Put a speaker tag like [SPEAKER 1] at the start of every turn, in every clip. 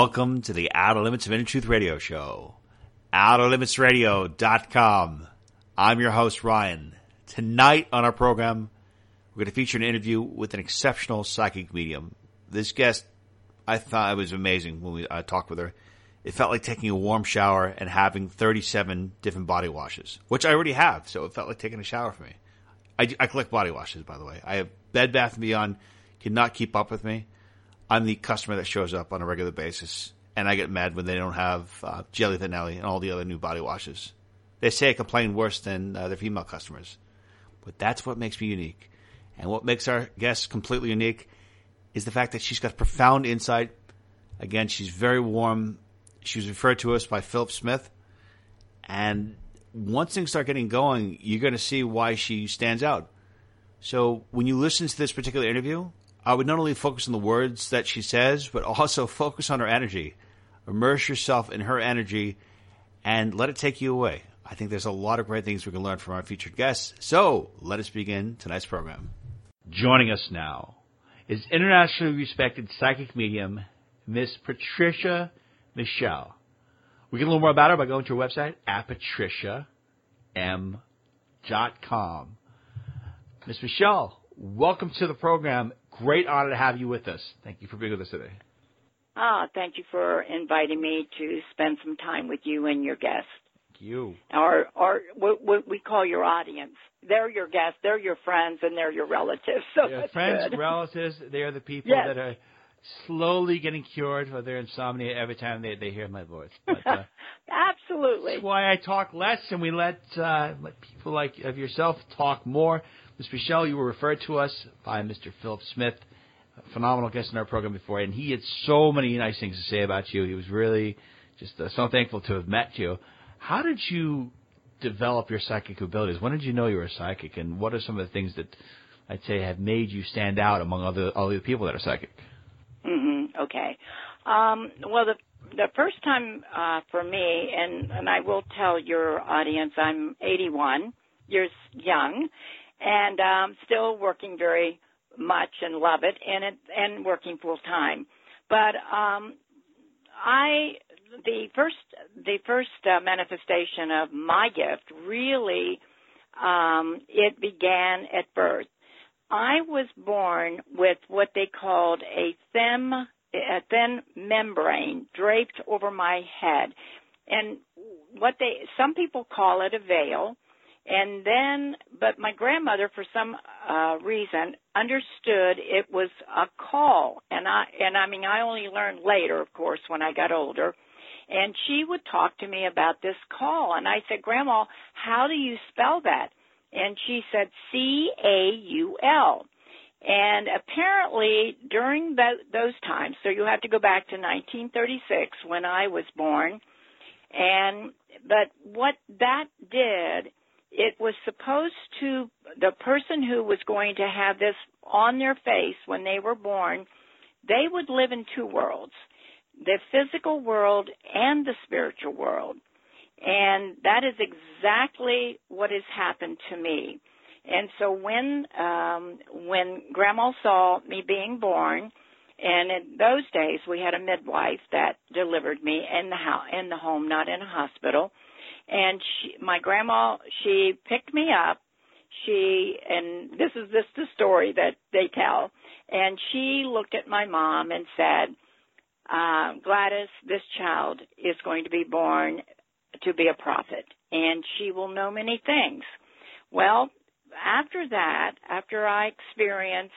[SPEAKER 1] Welcome to the Outer Limits of Inner Truth Radio Show. OuterLimitsRadio.com. I'm your host, Ryan. Tonight on our program, we're going to feature an interview with an exceptional psychic medium. This guest, I thought it was amazing when we I talked with her. It felt like taking a warm shower and having 37 different body washes, which I already have, so it felt like taking a shower for me. I, I collect body washes, by the way. I have Bed Bath & Beyond, cannot keep up with me. I'm the customer that shows up on a regular basis, and I get mad when they don't have uh, Jelly Vanelli and all the other new body washes. They say I complain worse than uh, their female customers, but that's what makes me unique. And what makes our guest completely unique is the fact that she's got profound insight. Again, she's very warm. She was referred to us by Philip Smith, and once things start getting going, you're going to see why she stands out. So when you listen to this particular interview, I would not only focus on the words that she says, but also focus on her energy. Immerse yourself in her energy and let it take you away. I think there's a lot of great things we can learn from our featured guests. So let us begin tonight's program. Joining us now is internationally respected psychic medium, Miss Patricia Michelle. We can learn more about her by going to her website at patriciam.com. Miss Michelle, welcome to the program. Great honor to have you with us. Thank you for being with us today.
[SPEAKER 2] Ah, thank you for inviting me to spend some time with you and your guests,
[SPEAKER 1] Thank you.
[SPEAKER 2] or or what, we call your audience. They're your guests, they're your friends, and they're your relatives. So that's
[SPEAKER 1] friends,
[SPEAKER 2] good.
[SPEAKER 1] relatives, they are the people
[SPEAKER 2] Yes.
[SPEAKER 1] that are slowly getting cured of their insomnia every time they, they hear my voice. But, uh,
[SPEAKER 2] Absolutely.
[SPEAKER 1] That's why I talk less and we let uh, let people like of yourself talk more. Ms. Michelle, you were referred to us by Mr. Philip Smith, a phenomenal guest in our program before, and he had so many nice things to say about you. He was really just uh, so thankful to have met you. How did you develop your psychic abilities? When did you know you were a psychic, and what are some of the things that I'd say have made you stand out among other all the people that are psychic?
[SPEAKER 2] hmm Okay. Um, well, the the first time uh, for me, and and I will tell your audience, I'm 81 years young, and um, still working very much and love it, and it, and working full time. But um, I the first the first uh, manifestation of my gift really um, it began at birth. I was born with what they called a thin a thin membrane draped over my head, and what they some people call it a veil. And then, but my grandmother, for some uh, reason, understood it was a caul, and I and I mean I only learned later, of course, when I got older. And she would talk to me about this caul, and I said, Grandma, how do you spell that? And she said C A U L. And apparently during tho- those times, so you have to go back to 1936 when I was born. And but what that did, it was supposed to the person who was going to have this on their face when they were born, they would live in two worlds, the physical world and the spiritual world. And that is exactly what has happened to me. And so when um when grandma saw me being born and in those days we had a midwife that delivered me in the house in the home not in a hospital and she, my grandma she picked me up she and this is this the story that they tell and she looked at my mom and said uh, Gladys, this child is going to be born to be a prophet, and she will know many things. Well, after that, after I experienced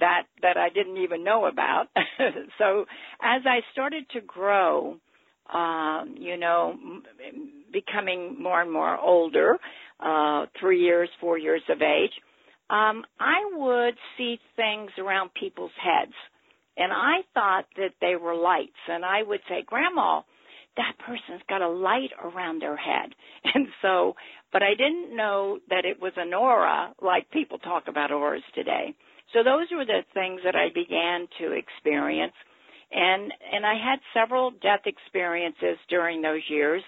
[SPEAKER 2] that that I didn't even know about, so as I started to grow, um, you know, becoming more and more older, uh, three years, four years of age, um, I would see things around people's heads, and I thought that they were lights, and I would say, Grandma, that person's got a light around their head. And so, but I didn't know that it was an aura like people talk about auras today. So those were the things that I began to experience. And, and I had several death experiences during those years.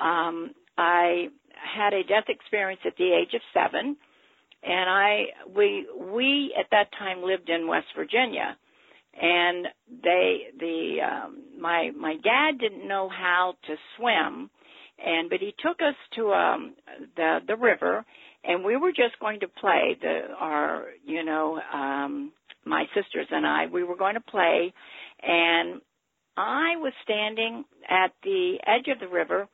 [SPEAKER 2] Um, I had a death experience at the age of seven and I, we, we at that time lived in West Virginia and they the um my my dad didn't know how to swim and but he took us to um the the river and we were just going to play the our you know um my sisters and I we were going to play and I was standing at the edge of the river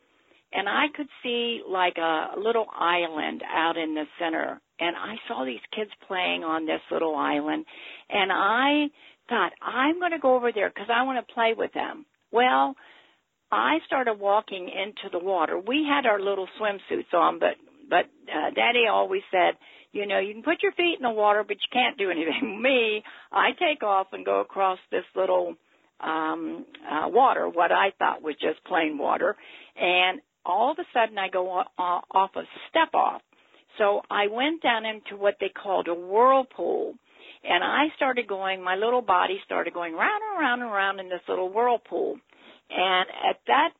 [SPEAKER 2] and I could see like a little island out in the center and I saw these kids playing on this little island and I thought, I'm going to go over there because I want to play with them. Well, I started walking into the water. We had our little swimsuits on, but but uh, Daddy always said, you know, you can put your feet in the water, but you can't do anything. Me, I take off and go across this little um uh, water, what I thought was just plain water, and all of a sudden I go off a step off. So I went down into what they called a whirlpool and I started going, my little body started going round and round and round in this little whirlpool. And at that,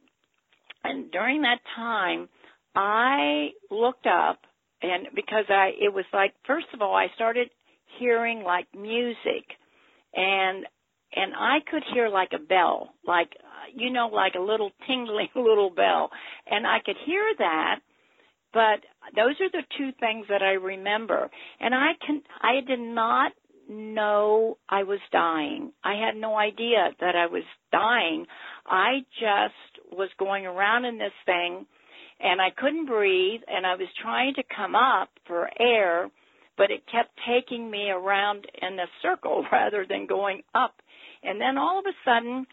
[SPEAKER 2] and during that time, I looked up and because I, it was like, first of all, I started hearing like music and, and I could hear like a bell, like, you know, like a little tingling little bell. And I could hear that, but those are the two things that I remember. And I can, I did not know I was dying. I had no idea that I was dying. I just was going around in this thing and I couldn't breathe and I was trying to come up for air, but it kept taking me around in a circle rather than going up. And then all of a sudden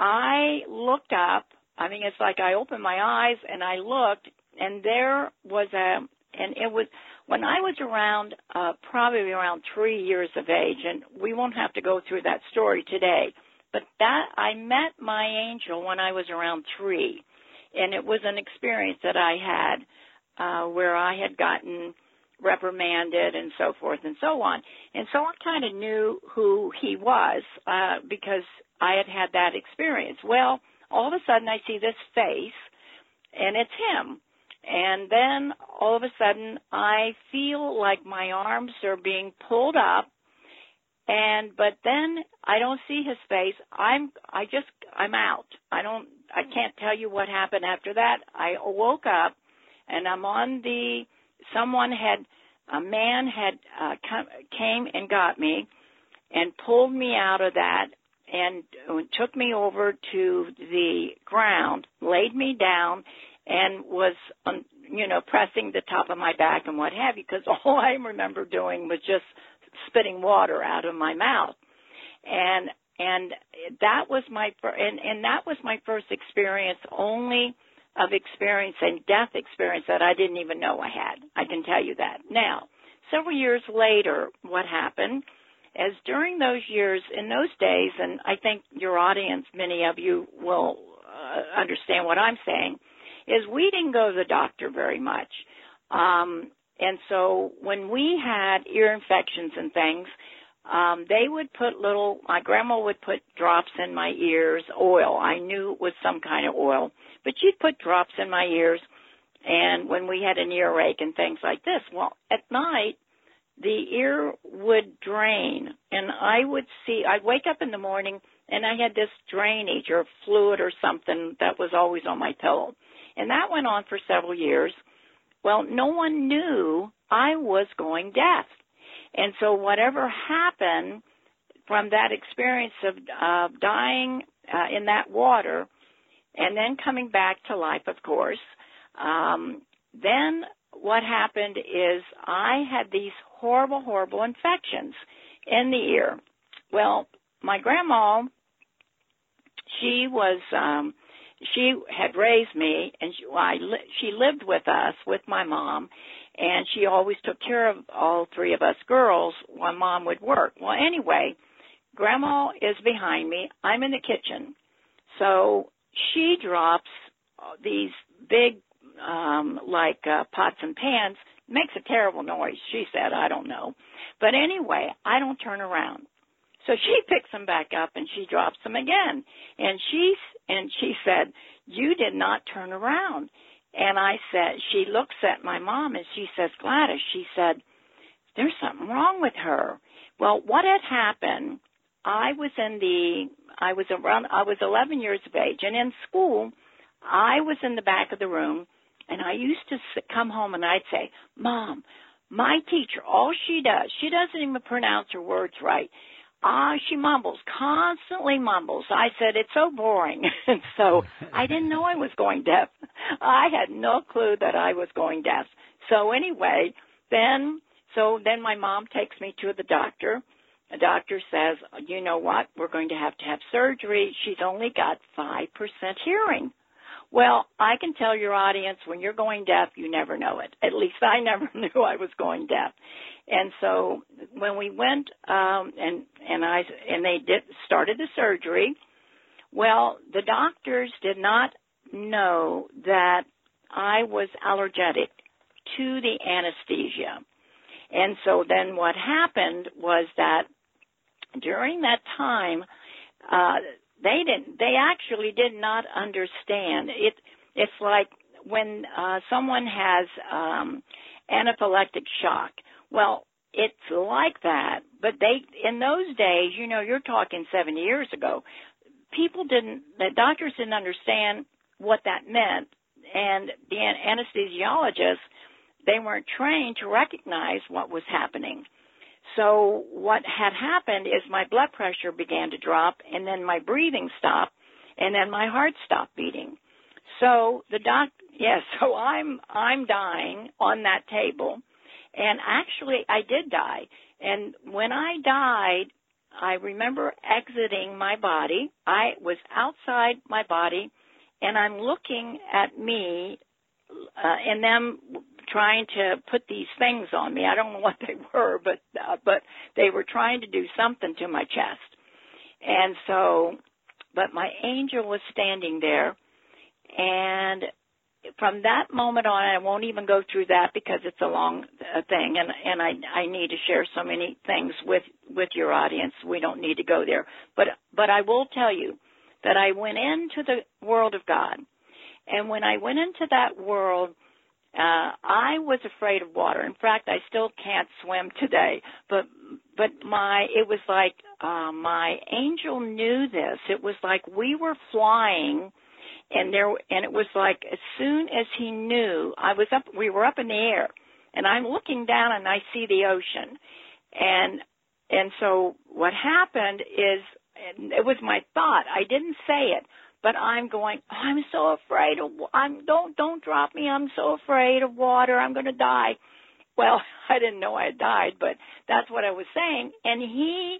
[SPEAKER 2] I looked up. I mean, it's like I opened my eyes and I looked and there was a, and it was, when I was around, uh, probably around three years of age, and we won't have to go through that story today, but that, I met my angel when I was around three. And it was an experience that I had, uh, where I had gotten reprimanded and so forth and so on. And so I kind of knew who he was, uh, because I had had that experience. Well, all of a sudden I see this face, and it's him and then all of a sudden I feel like my arms are being pulled up and but then I don't see his face. I'm I just I'm out. I don't I can't tell you what happened after that. I woke up and I'm on the someone had a man had uh, come, came and got me and pulled me out of that and took me over to the ground, laid me down, and was, um, you know, pressing the top of my back and what have you, because all I remember doing was just spitting water out of my mouth, and and that was my and and that was my first experience only of experience and death experience that I didn't even know I had. I can tell you that. Now, several years later, what happened is during those years, in those days, and I think your audience, many of you will uh, understand what I'm saying is we didn't go to the doctor very much. Um, and so when we had ear infections and things, um, they would put little, my grandma would put drops in my ears, oil. I knew it was some kind of oil, but she'd put drops in my ears. And when we had an earache and things like this, well, at night, the ear would drain and I would see, I'd wake up in the morning and I had this drainage or fluid or something that was always on my pillow. And that went on for several years. Well, no one knew I was going deaf. And so whatever happened from that experience of uh, dying uh, in that water and then coming back to life, of course, um, then what happened is I had these horrible, horrible infections in the ear. Well, my grandma, she was, um, she had raised me, and she, I, li- she lived with us with my mom, and she always took care of all three of us girls while mom would work. Well, anyway, grandma is behind me. I'm in the kitchen, so she drops these big, um, like uh, pots and pans. Makes a terrible noise. She said, I don't know, but anyway, I don't turn around. So she picks them back up and she drops them again. And she and she said, "You did not turn around." And I said, she looks at my mom and she says, "Gladys," she said, "There's something wrong with her." Well, what had happened? I was in the I was around I was 11 years of age and in school I was in the back of the room and I used to come home and I'd say, "Mom, my teacher, all she does, she doesn't even pronounce her words right. Ah, she mumbles, constantly mumbles. I said, it's so boring. and so I didn't know I was going deaf. I had no clue that I was going deaf. So anyway, then, so then my mom takes me to the doctor. The doctor says, you know what? We're going to have to have surgery. She's only got 5% hearing. Well, I can tell your audience when you're going deaf, you never know it. At least I never knew I was going deaf. And so when we went um and and I and they did started the surgery, well, the doctors did not know that I was allergic to the anesthesia. And so then what happened was that during that time uh they didn't they actually did not understand. It it's like when uh someone has um anaphylactic shock. Well it's like that but they in those days you know you're talking 70 years ago people didn't the doctors didn't understand what that meant. And the anesthesiologists they weren't trained to recognize what was happening so what had happened is my blood pressure began to drop and then my breathing stopped and then my heart stopped beating. So the doc, yes, yeah, so I'm, I'm dying on that table and actually I did die. And when I died, I remember exiting my body. I was outside my body and I'm looking at me uh, and them trying to put these things on me. I don't know what they were, but uh, but they were trying to do something to my chest. And so, but my angel was standing there, and from that moment on, I won't even go through that because it's a long uh, thing, and and I I need to share so many things with with your audience. We don't need to go there, but but I will tell you that I went into the world of God, and when I went into that world uh, I was afraid of water. In fact, I still can't swim today. But but my it was like uh, my angel knew this. It was like we were flying, and there and it was like as soon as he knew, I was up. We were up in the air, and I'm looking down and I see the ocean, and and so what happened is it was my thought. I didn't say it, but I'm going, oh, I'm so afraid of, I'm, don't, don't drop me. I'm so afraid of water. I'm going to die. Well, I didn't know I had died, but that's what I was saying. And he,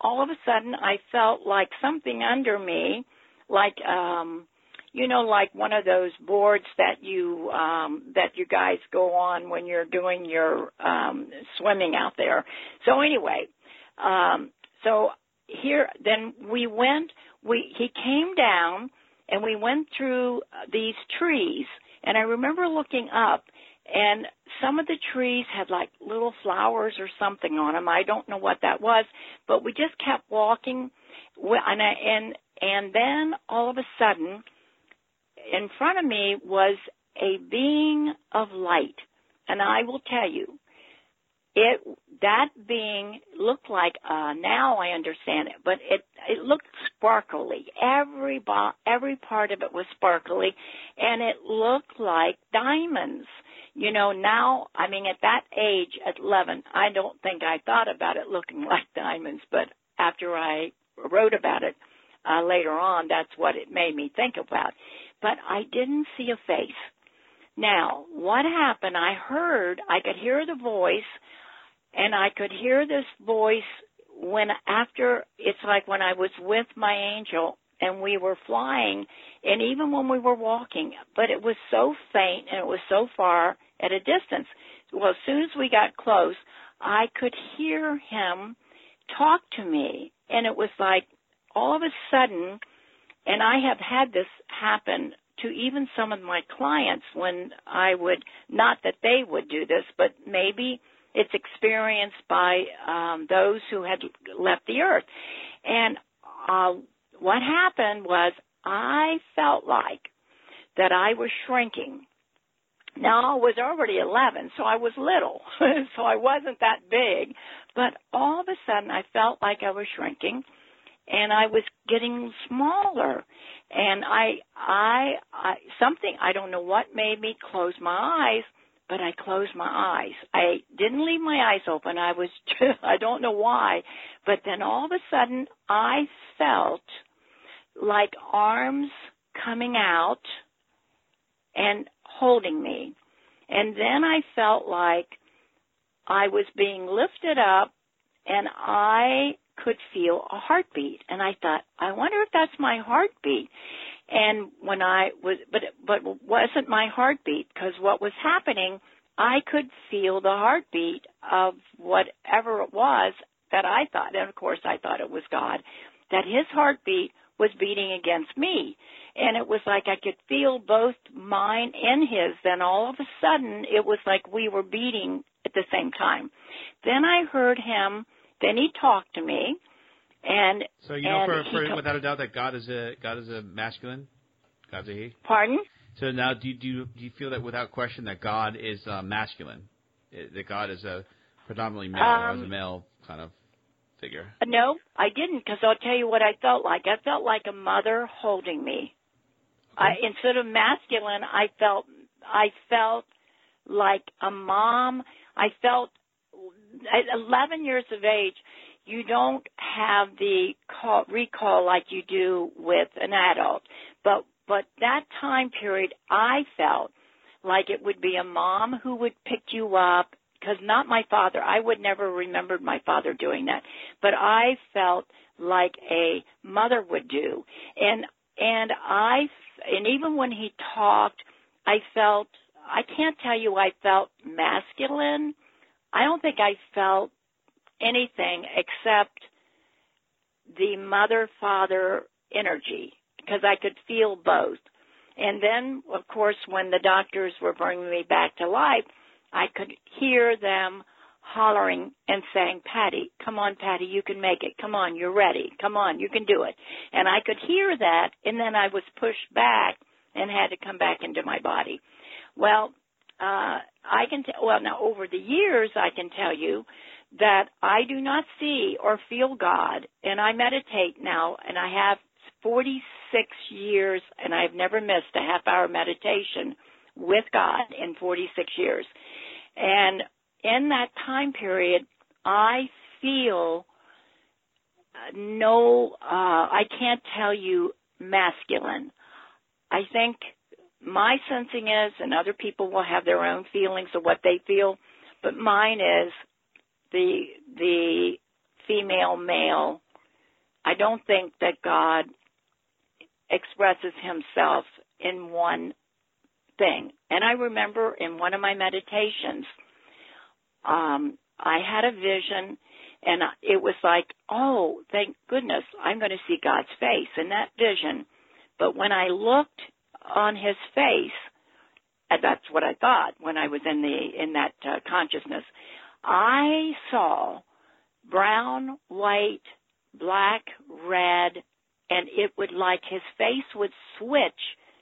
[SPEAKER 2] all of a sudden, I felt like something under me, like, um, you know, like one of those boards that you, um, that you guys go on when you're doing your, um, swimming out there. So anyway, um, so here, then we went, we he came down and we went through uh, these trees and I remember looking up and some of the trees had like little flowers or something on them. I don't know what that was, but we just kept walking and I, and and then all of a sudden in front of me was a being of light. And I will tell you, it that being looked like uh now I understand it, but it it looked sparkly. Every bo- every part of it was sparkly and it looked like diamonds. You know, now I mean at that age at 11, I don't think I thought about it looking like diamonds, but after I wrote about it uh later on, that's what it made me think about. But I didn't see a face. Now, what happened? I heard, I could hear the voice, and I could hear this voice when after, it's like when I was with my angel and we were flying, and even when we were walking, but it was so faint and it was so far at a distance. Well, as soon as we got close, I could hear him talk to me, and it was like all of a sudden, and I have had this happen to even some of my clients when I would, not that they would do this, but maybe it's experienced by um, those who had left the earth. And uh, what happened was I felt like that I was shrinking. Now I was already 11, so I was little, so I wasn't that big. But all of a sudden, I felt like I was shrinking, and I was getting smaller. And I, I, I, something I don't know what made me close my eyes, but I closed my eyes. I didn't leave my eyes open. I was, I don't know why, but then all of a sudden, I felt like arms coming out and holding me. And then I felt like I was being lifted up and I could feel a heartbeat. And I thought, I wonder if that's my heartbeat. And when I was, but, but wasn't my heartbeat because what was happening, I could feel the heartbeat of whatever it was that I thought, and of course I thought it was God, that his heartbeat was beating against me. And it was like I could feel both mine and his. Then all of a sudden, it was like we were beating at the same time. Then I heard him, then he talked to me. And
[SPEAKER 1] so you know, for, for without a doubt, that God is a God is a masculine, God's a he.
[SPEAKER 2] Pardon?
[SPEAKER 1] So now, do you, do you, do you feel that without question that God is uh, masculine, that God is a predominantly male, um, a male kind of figure?
[SPEAKER 2] No, I didn't, because I'll tell you what I felt like. I felt like a mother holding me. Okay. I, instead of masculine, I felt I felt like a mom. I felt at 11 years of age. You don't have the call, recall like you do with an adult, but but that time period, I felt like it would be a mom who would pick you up because not my father. I would never remembered my father doing that, but I felt like a mother would do, and and I and even when he talked, I felt I can't tell you I felt masculine. I don't think I felt anything except the mother father energy because I could feel both. And then, of course, when the doctors were bringing me back to life, I could hear them hollering and saying, Patty, come on, Patty, you can make it. Come on, you're ready. Come on, you can do it. And I could hear that, and then I was pushed back and had to come back into my body. Well, uh, I can, t- well, now over the years, I can tell you that I do not see or feel God, and I meditate now, and I have 46 years, and I've never missed a half hour meditation with God in 46 years. And in that time period, I feel no, uh, I can't tell you masculine. I think my sensing is, and other people will have their own feelings of what they feel, but mine is the the female male. I don't think that God expresses himself in one thing. And I remember in one of my meditations, um, I had a vision and it was like, oh, thank goodness, I'm going to see God's face in that vision. But when I looked on his face, and that's what I thought when I was in the in that uh, consciousness, I saw brown, white, black, red, and it would like his face would switch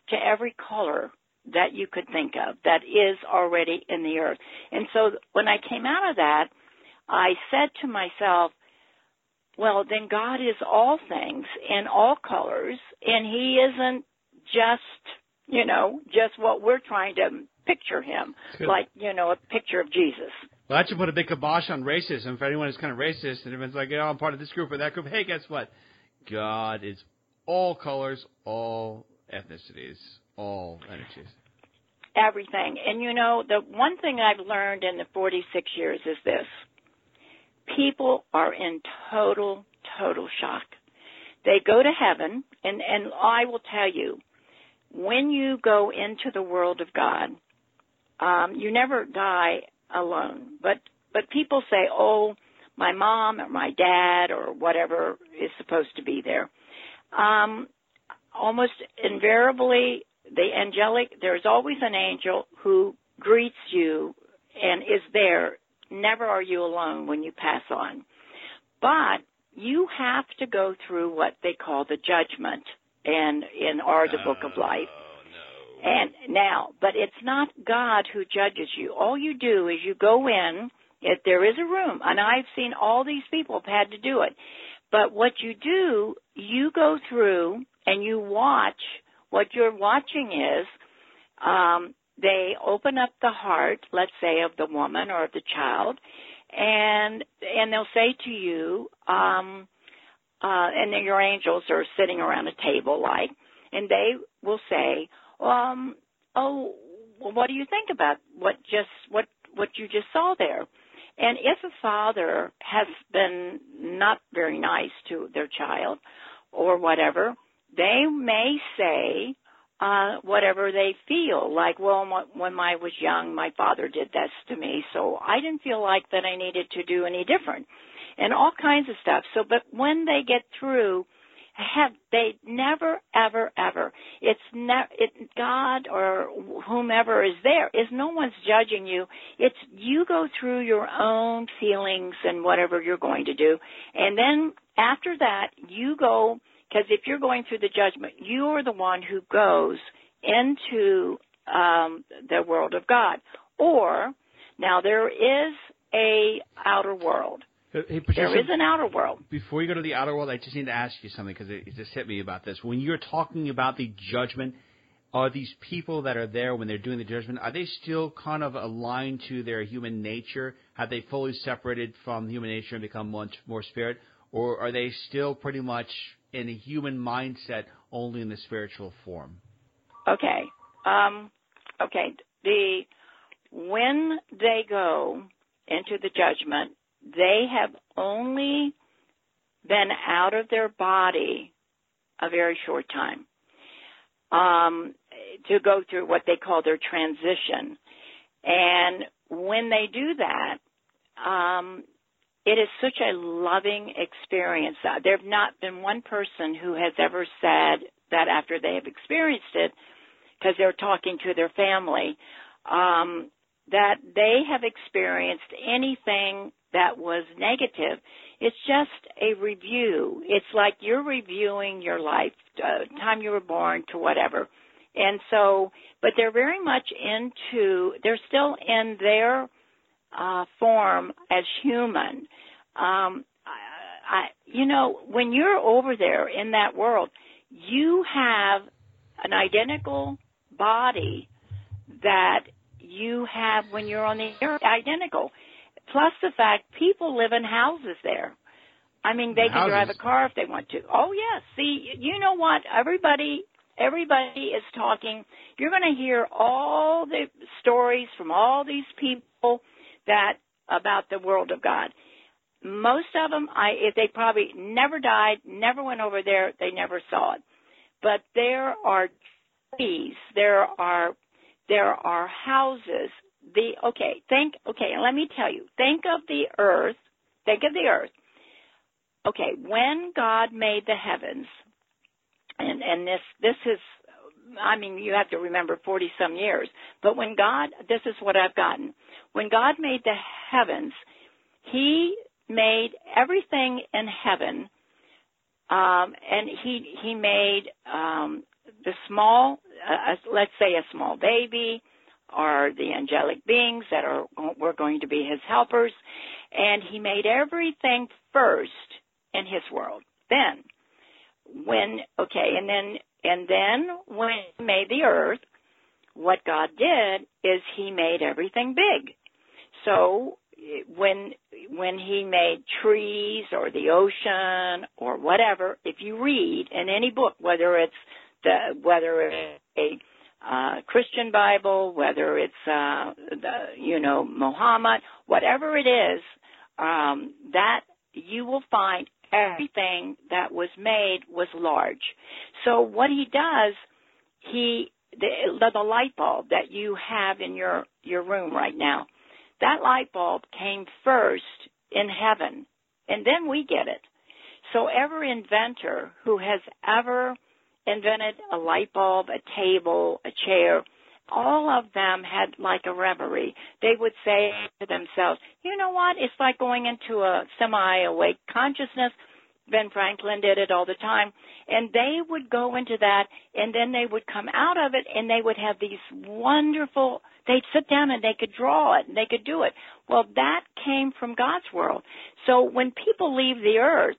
[SPEAKER 2] to every color that you could think of that is already in the earth. And so when I came out of that, I said to myself, well, then God is all things in all colors, and He isn't just, you know, just what we're trying to picture Him, Good. like, you know, a picture of Jesus.
[SPEAKER 1] Well, that should put a big kibosh on racism. For anyone who's kind of racist, and everyone's like, oh, I'm part of this group or that group. Hey, guess what? God is all colors, all ethnicities, all energies.
[SPEAKER 2] everything. And you know, the one thing I've learned in the 46 years is this. People are in total, total shock. They go to heaven, and, and I will tell you, when you go into the world of God, um, you never die alone. But, but people say, oh, my mom or my dad or whatever is supposed to be there. Um, almost invariably, the angelic, there's always an angel who greets you and is there. Never are you alone when you pass on. But you have to go through what they call the judgment and in our the book of life. And now, but it's not God who judges you. All you do is you go in, if there is a room, and I've seen all these people have had to do it. But what you do, you go through and you watch. What you're watching is um, they open up the heart, let's say, of the woman or of the child, and and they'll say to you, um, uh, and then your angels are sitting around a table, like, and they will say, um, "Oh, what do you think about what just what what you just saw there?" And if a father has been not very nice to their child or whatever, they may say uh whatever they feel. Like well when I was young my father did this to me so I didn't feel like that I needed to do any different. And all kinds of stuff. So but when they get through have they never ever ever. It's not it god or whomever is there is no one's judging you. It's you go through your own feelings and whatever you're going to do. And then after that you go because if you're going through the judgment you are the one who goes into um the world of god. Or now there is a outer world
[SPEAKER 1] Hey, Patricia,
[SPEAKER 2] there is an outer world.
[SPEAKER 1] Before you go to the outer world, I just need to ask you something because it, it just hit me about this. When you're talking about the judgment, are these people that are there when they're doing the judgment, are they still kind of aligned to their human nature? Have they fully separated from human nature and become much more spirit? Or are they still pretty much in a human mindset only in the spiritual form?
[SPEAKER 2] Okay. Um, okay. The when they go into the judgment, they have only been out of their body a very short time um, to go through what they call their transition. And when they do that, um, it is such a loving experience. Uh, there have not been one person who has ever said that after they have experienced it, because they're talking to their family, um, that they have experienced anything that was negative. It's just a review. It's like you're reviewing your life, uh, time you were born to whatever. And so, but they're very much into, they're still in their uh, form as human. Um, I, I, you know, when you're over there in that world, you have an identical body that you have when you're on the earth, identical. Plus the fact people live in houses there. I mean, they can
[SPEAKER 1] Houses.
[SPEAKER 2] drive a car if they want to. Oh yes. See, you know what? Everybody, everybody is talking. You're going to hear all the stories from all these people that about the world of God. Most of them, I if they probably never died, never went over there, they never saw it. But there are trees, there are there are houses. The okay, think okay, let me tell you. Think of the earth. Think of the earth. Okay, when God made the heavens, and and this this is I mean, you have to remember 40 some years. But when God, this is what I've gotten. When God made the heavens, He made everything in heaven, um, and He He made um, the small, uh, uh, let's say a small baby, or the angelic beings that are were going to be His helpers, and He made everything first in His world. Then, when okay, and then and then when he made the earth, what God did is he made everything big. So when when he made trees or the ocean or whatever, if you read in any book, whether it's the whether it's a uh, Christian Bible, whether it's uh, the you know Muhammad, whatever it is, um, that you will find everything that was made was large. So what he does, he the, the light bulb that you have in your your room right now, that light bulb came first in heaven, and then we get it. So every inventor who has ever invented a light bulb, a table, a chair, all of them had like a reverie. They would say to themselves, you know what? It's like going into a semi-awake consciousness. Ben Franklin did it all the time. And they would go into that and then they would come out of it and they would have these wonderful, they'd sit down and they could draw it and they could do it. Well, that came from God's world. So when people leave the earth,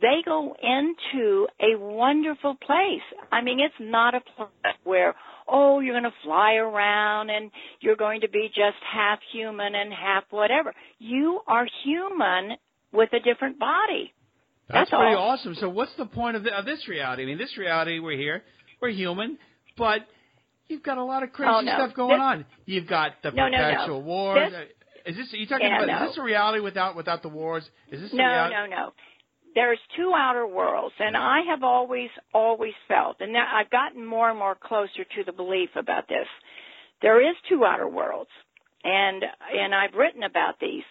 [SPEAKER 2] they go into a wonderful place. I mean, it's not a place where, oh, you're going to fly around and you're going to be just half human and half whatever. You are human with a different body.
[SPEAKER 1] That's,
[SPEAKER 2] That's
[SPEAKER 1] pretty
[SPEAKER 2] all.
[SPEAKER 1] awesome. So, what's the point of, the, of this reality? I mean, this reality, we're here, we're human, but you've got a lot of crazy
[SPEAKER 2] Oh, no.
[SPEAKER 1] stuff going
[SPEAKER 2] This-
[SPEAKER 1] on. You've got the
[SPEAKER 2] No, no, no.
[SPEAKER 1] perpetual wars.
[SPEAKER 2] This-
[SPEAKER 1] is this? Are you talking
[SPEAKER 2] Yeah,
[SPEAKER 1] about? Is this a reality without without the wars? Is this
[SPEAKER 2] No, no, no. There's two outer worlds, and I have always, always felt, and now I've gotten more and more closer to the belief about this. There is two outer worlds, and and I've written about these,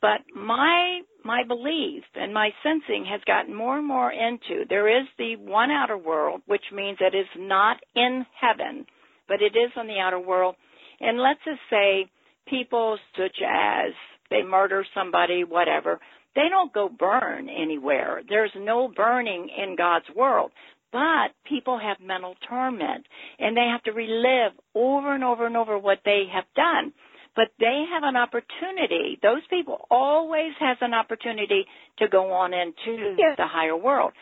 [SPEAKER 2] but my my belief and my sensing has gotten more and more into there is the one outer world, which means it is not in heaven, but it is on the outer world, and let's just say people such as they murder somebody, whatever they don't go burn anywhere. There's no burning in God's world. But people have mental torment and they have to relive over and over and over what they have done. But they have an opportunity. Those people always has an opportunity to go on into the higher world.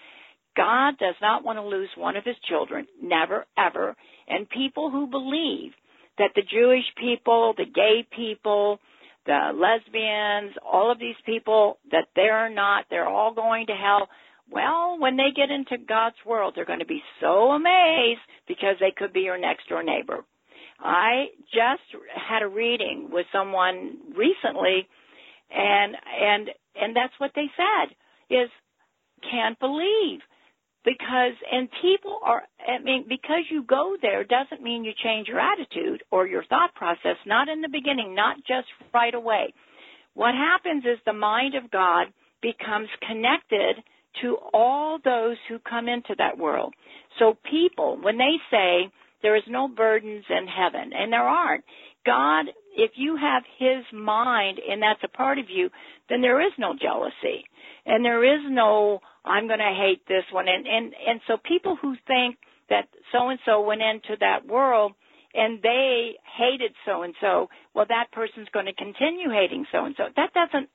[SPEAKER 2] God does not want to lose one of his children. Never, ever. And people who believe that the Jewish people, the gay people, the lesbians, all of these people, that they're not, they're all going to hell. Well, when they get into God's world, they're going to be so amazed because they could be your next door neighbor. I just had a reading with someone recently and and and that's what they said is can't believe because and people are I mean because you go there doesn't mean you change your attitude or your thought process not in the beginning not just right away. What happens is the mind of God becomes connected to all those who come into that world. So people when they say there is no burdens in heaven and there aren't God if you have his mind and that's a part of you then there is no jealousy and there is no I'm going to hate this one and and and so people who think that so and so went into that world and they hated so and so well that person's going to continue hating so and so that doesn't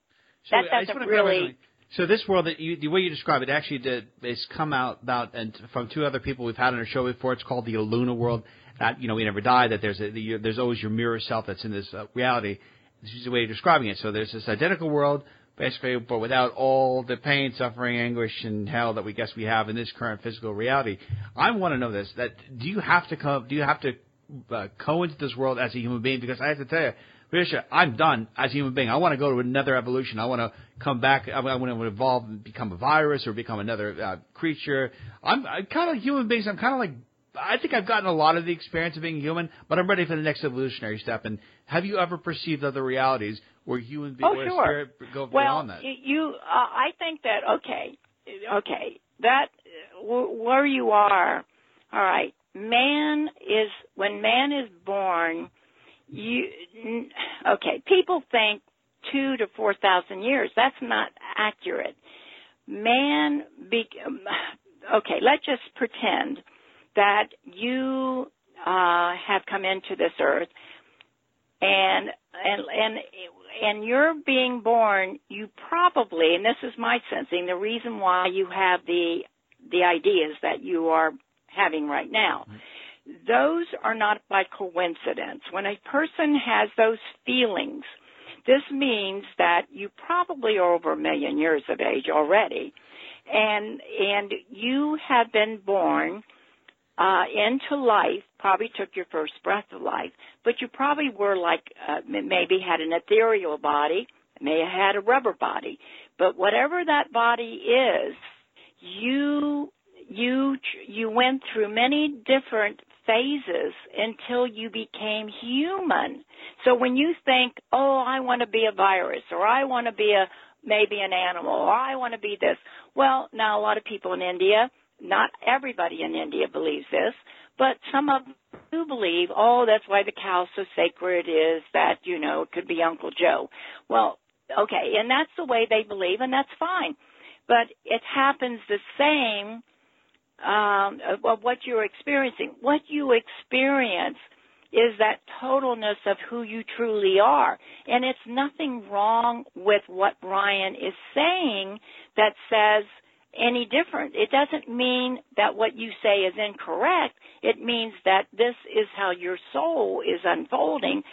[SPEAKER 1] So
[SPEAKER 2] that doesn't really.
[SPEAKER 1] So this world that you, the way you describe it, actually did, is come out about and from two other people we've had on our show before. It's called the Luna world. That you know we never die. That there's a, the, there's always your mirror self that's in this uh, reality. This is the way you're describing it. So there's this identical world, basically, but without all the pain, suffering, anguish, and hell that we guess we have in this current physical reality. I want to know this: that do you have to come? Do you have to uh, go into this world as a human being? Because I have to tell you, Risha, I'm done as a human being. I want to go to another evolution. I want to come back. I want to evolve and become a virus or become another uh, creature. I'm, I'm kind of human beings. I'm kind of like. I think I've gotten a lot of the experience of being human, but I'm ready for the next evolutionary step. And have you ever perceived other realities where human beings,
[SPEAKER 2] Oh, sure.
[SPEAKER 1] spirit go
[SPEAKER 2] well,
[SPEAKER 1] beyond that?
[SPEAKER 2] y- you, uh, I think that okay, okay, that where you are, all right. Man is when man is born, you okay. People think two to four thousand years. That's not accurate. Man, be, um, okay. Let's just pretend that you uh, have come into this earth. And and and and you're being born you probably and this is my sensing the reason why you have the the ideas that you are having right now. Those are not by coincidence. When a person has those feelings this means that you probably are over a million years of age already. And and you have been born uh, into life probably took your first breath of life, but you probably were like uh, maybe had an ethereal body, may have had a rubber body, but whatever that body is, you you you went through many different phases until you became human. So when you think, "Oh, I want to be a virus," or "I want to be a maybe an animal," or "I want to be this," well, now a lot of people in India, not everybody in India believes this, but some of them do believe, "Oh, that's why the cow's so sacred is that you know it could be Uncle Joe." Well, okay, and that's the way they believe, and that's fine. But it happens the same um, of what you're experiencing. What you experience is that totalness of who you truly are. And it's nothing wrong with what Ryan is saying that says any different. It doesn't mean that what you say is incorrect. It means that this is how your soul is unfolding.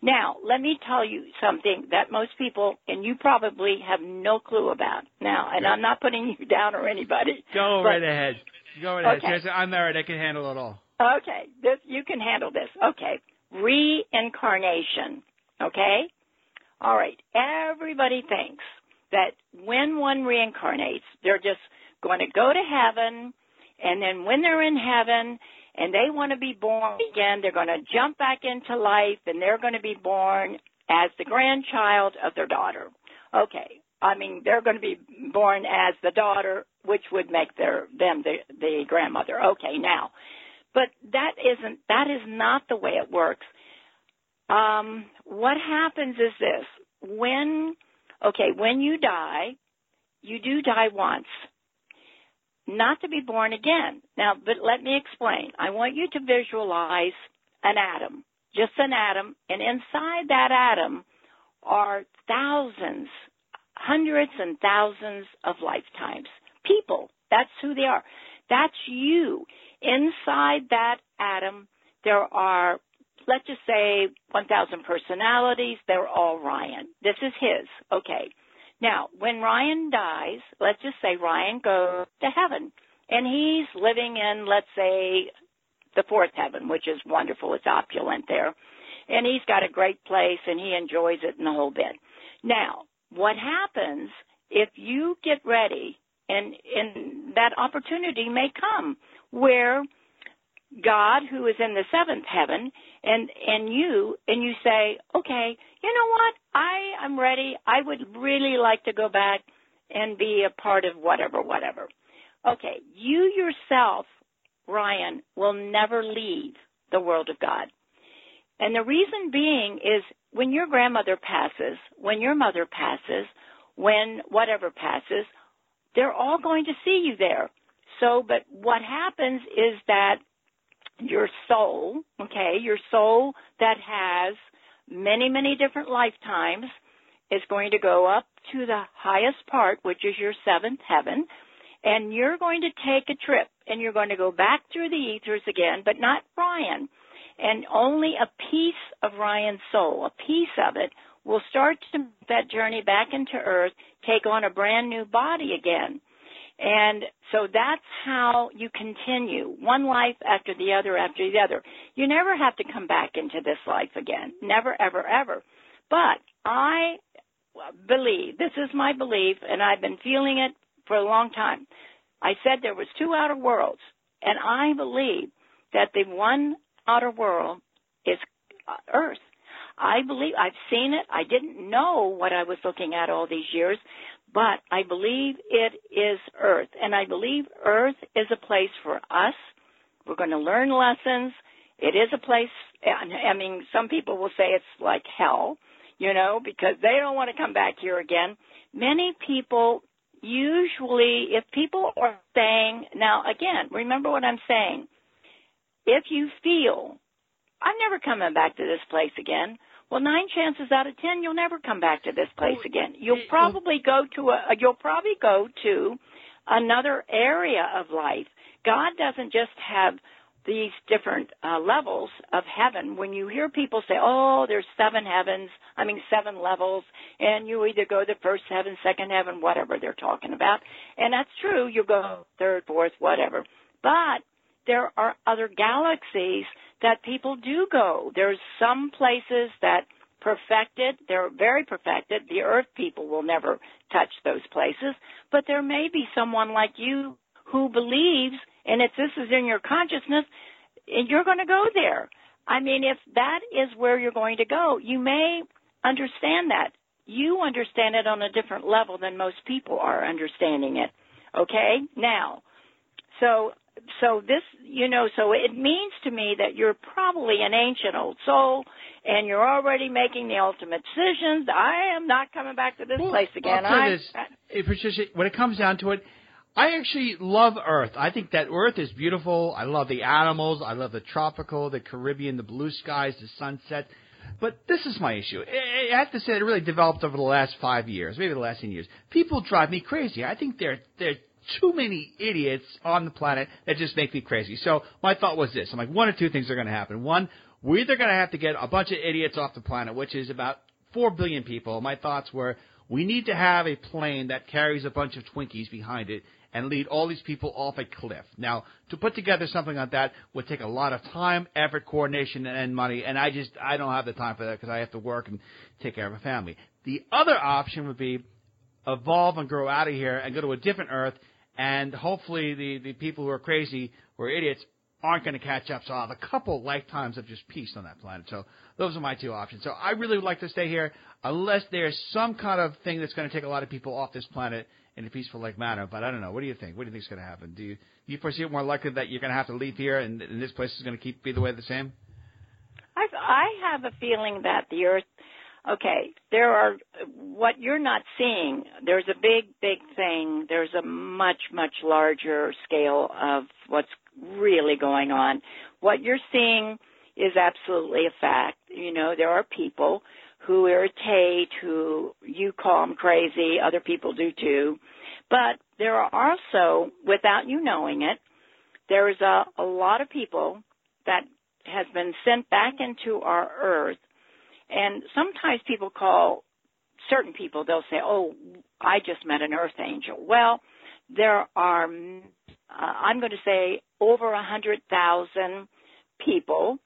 [SPEAKER 2] Now, let me tell you something that most people, and you probably have no clue about now, and I'm not putting you down or anybody.
[SPEAKER 1] Go
[SPEAKER 2] but,
[SPEAKER 1] right ahead. Go right
[SPEAKER 2] Okay.
[SPEAKER 1] ahead. I'm married. I can handle it all.
[SPEAKER 2] Okay, this you can handle this. Okay, reincarnation. Okay, all right. Everybody thinks that when one reincarnates, they're just going to go to heaven, and then when they're in heaven and they want to be born again, they're going to jump back into life, and they're going to be born as the grandchild of their daughter. Okay, I mean they're going to be born as the daughter, which would make their them the the grandmother. Okay, now, but that isn't that is not the way it works. Um, what happens is this: when okay, when you die, you do die once, not to be born again. Now, but let me explain. I want you to visualize an atom, just an atom, and inside that atom are thousands, hundreds and thousands of lifetimes. People, that's who they are. That's you. Inside that atom, there are, let's just say, 1,000 personalities. They're all Ryan. This is his. Okay. Now, when Ryan dies, let's just say Ryan goes to heaven and he's living in, let's say, the fourth heaven, which is wonderful. It's opulent there. And he's got a great place and he enjoys it in the whole bit. Now, what happens if you get ready and, and that opportunity may come where God who is in the seventh heaven and and you and you say, "Okay, you know what? I am ready. I would really like to go back and be a part of whatever whatever." Okay, you yourself, Ryan, will never leave the world of God. And the reason being is when your grandmother passes, when your mother passes, when whatever passes, they're all going to see you there. So, but what happens is that your soul, okay, your soul that has many, many different lifetimes is going to go up to the highest part, which is your seventh heaven, and you're going to take a trip and you're going to go back through the ethers again, but not Ryan. And only a piece of Ryan's soul, a piece of it, will start to, that journey back into Earth, take on a brand new body again. And so that's how you continue, one life after the other after the other. You never have to come back into this life again. Never, ever, ever. But I believe, this is my belief, and I've been feeling it for a long time. I said there was two outer worlds, and I believe that the one outer world is Earth. I believe I've seen it. I didn't know what I was looking at all these years, but I believe it is Earth, and I believe Earth is a place for us. We're going to learn lessons. It is a place. I mean, some people will say it's like hell, you know, because they don't want to come back here again. Many people usually, if people are saying, now again, remember what I'm saying. If you feel, I'm never coming back to this place again, well, nine chances out of ten, you'll never come back to this place again. You'll probably go to a, you'll probably go to another area of life. God doesn't just have these different uh, levels of heaven. When you hear people say, "Oh, there's seven heavens," I mean seven levels, and you either go to first heaven, second heaven, whatever they're talking about, and that's true. You go third, fourth, whatever. But there are other galaxies that people do go. There's some places that perfected, they're very perfected. The earth people will never touch those places, but there may be someone like you who believes, and if this is in your consciousness, and you're going to go there. I mean, if that is where you're going to go, you may understand that. You understand it on a different level than most people are understanding it. Okay? Now, so so this, you know, so it means to me that you're probably an ancient old soul and you're already making the ultimate decisions. I am not coming back to this
[SPEAKER 1] Well,
[SPEAKER 2] place again.
[SPEAKER 1] I'll
[SPEAKER 2] I,
[SPEAKER 1] this, eh, Patricia, when it comes down to it, I actually love Earth. I think that Earth is beautiful. I love the animals. I love the tropical, the Caribbean, the blue skies, the sunset. But this is my issue. I I have to say it really developed over the last five years, maybe the last ten years. People drive me crazy. I think they're there are too many idiots on the planet that just make me crazy. So my thought was this: I'm like, one or two things are going to happen. One, we're either going to have to get a bunch of idiots off the planet, which is about four billion people. My thoughts were we need to have a plane that carries a bunch of Twinkies behind it and lead all these people off a cliff. Now, to put together something like that would take a lot of time, effort, coordination, and money, and I just I don't have the time for that because I have to work and take care of a family. The other option would be evolve and grow out of here and go to a different Earth, and hopefully the the people who are crazy or idiots aren't going to catch up. So I'll have a couple lifetimes of just peace on that planet. So those are my two options. So I really would like to stay here unless there's some kind of thing that's going to take a lot of people off this planet in a peaceful like manner. But I don't know. What do you think? What do you think is going to happen? Do you do you foresee it more likely that you're going to have to leave here and, and this place is going to keep be the way the same?
[SPEAKER 2] I, I have a feeling that the earth, okay, there are, what you're not seeing, there's a big, big thing. There's a much, much larger scale of what's really going on. What you're seeing is absolutely a fact. You know, there are people who irritate, who you call them crazy, other people do too. But there are also, without you knowing it, there's a, a lot of people that has been sent back into our earth. And sometimes people call certain people, they'll say, oh, I just met an earth angel. Well, there are, uh, I'm going to say, over a hundred thousand people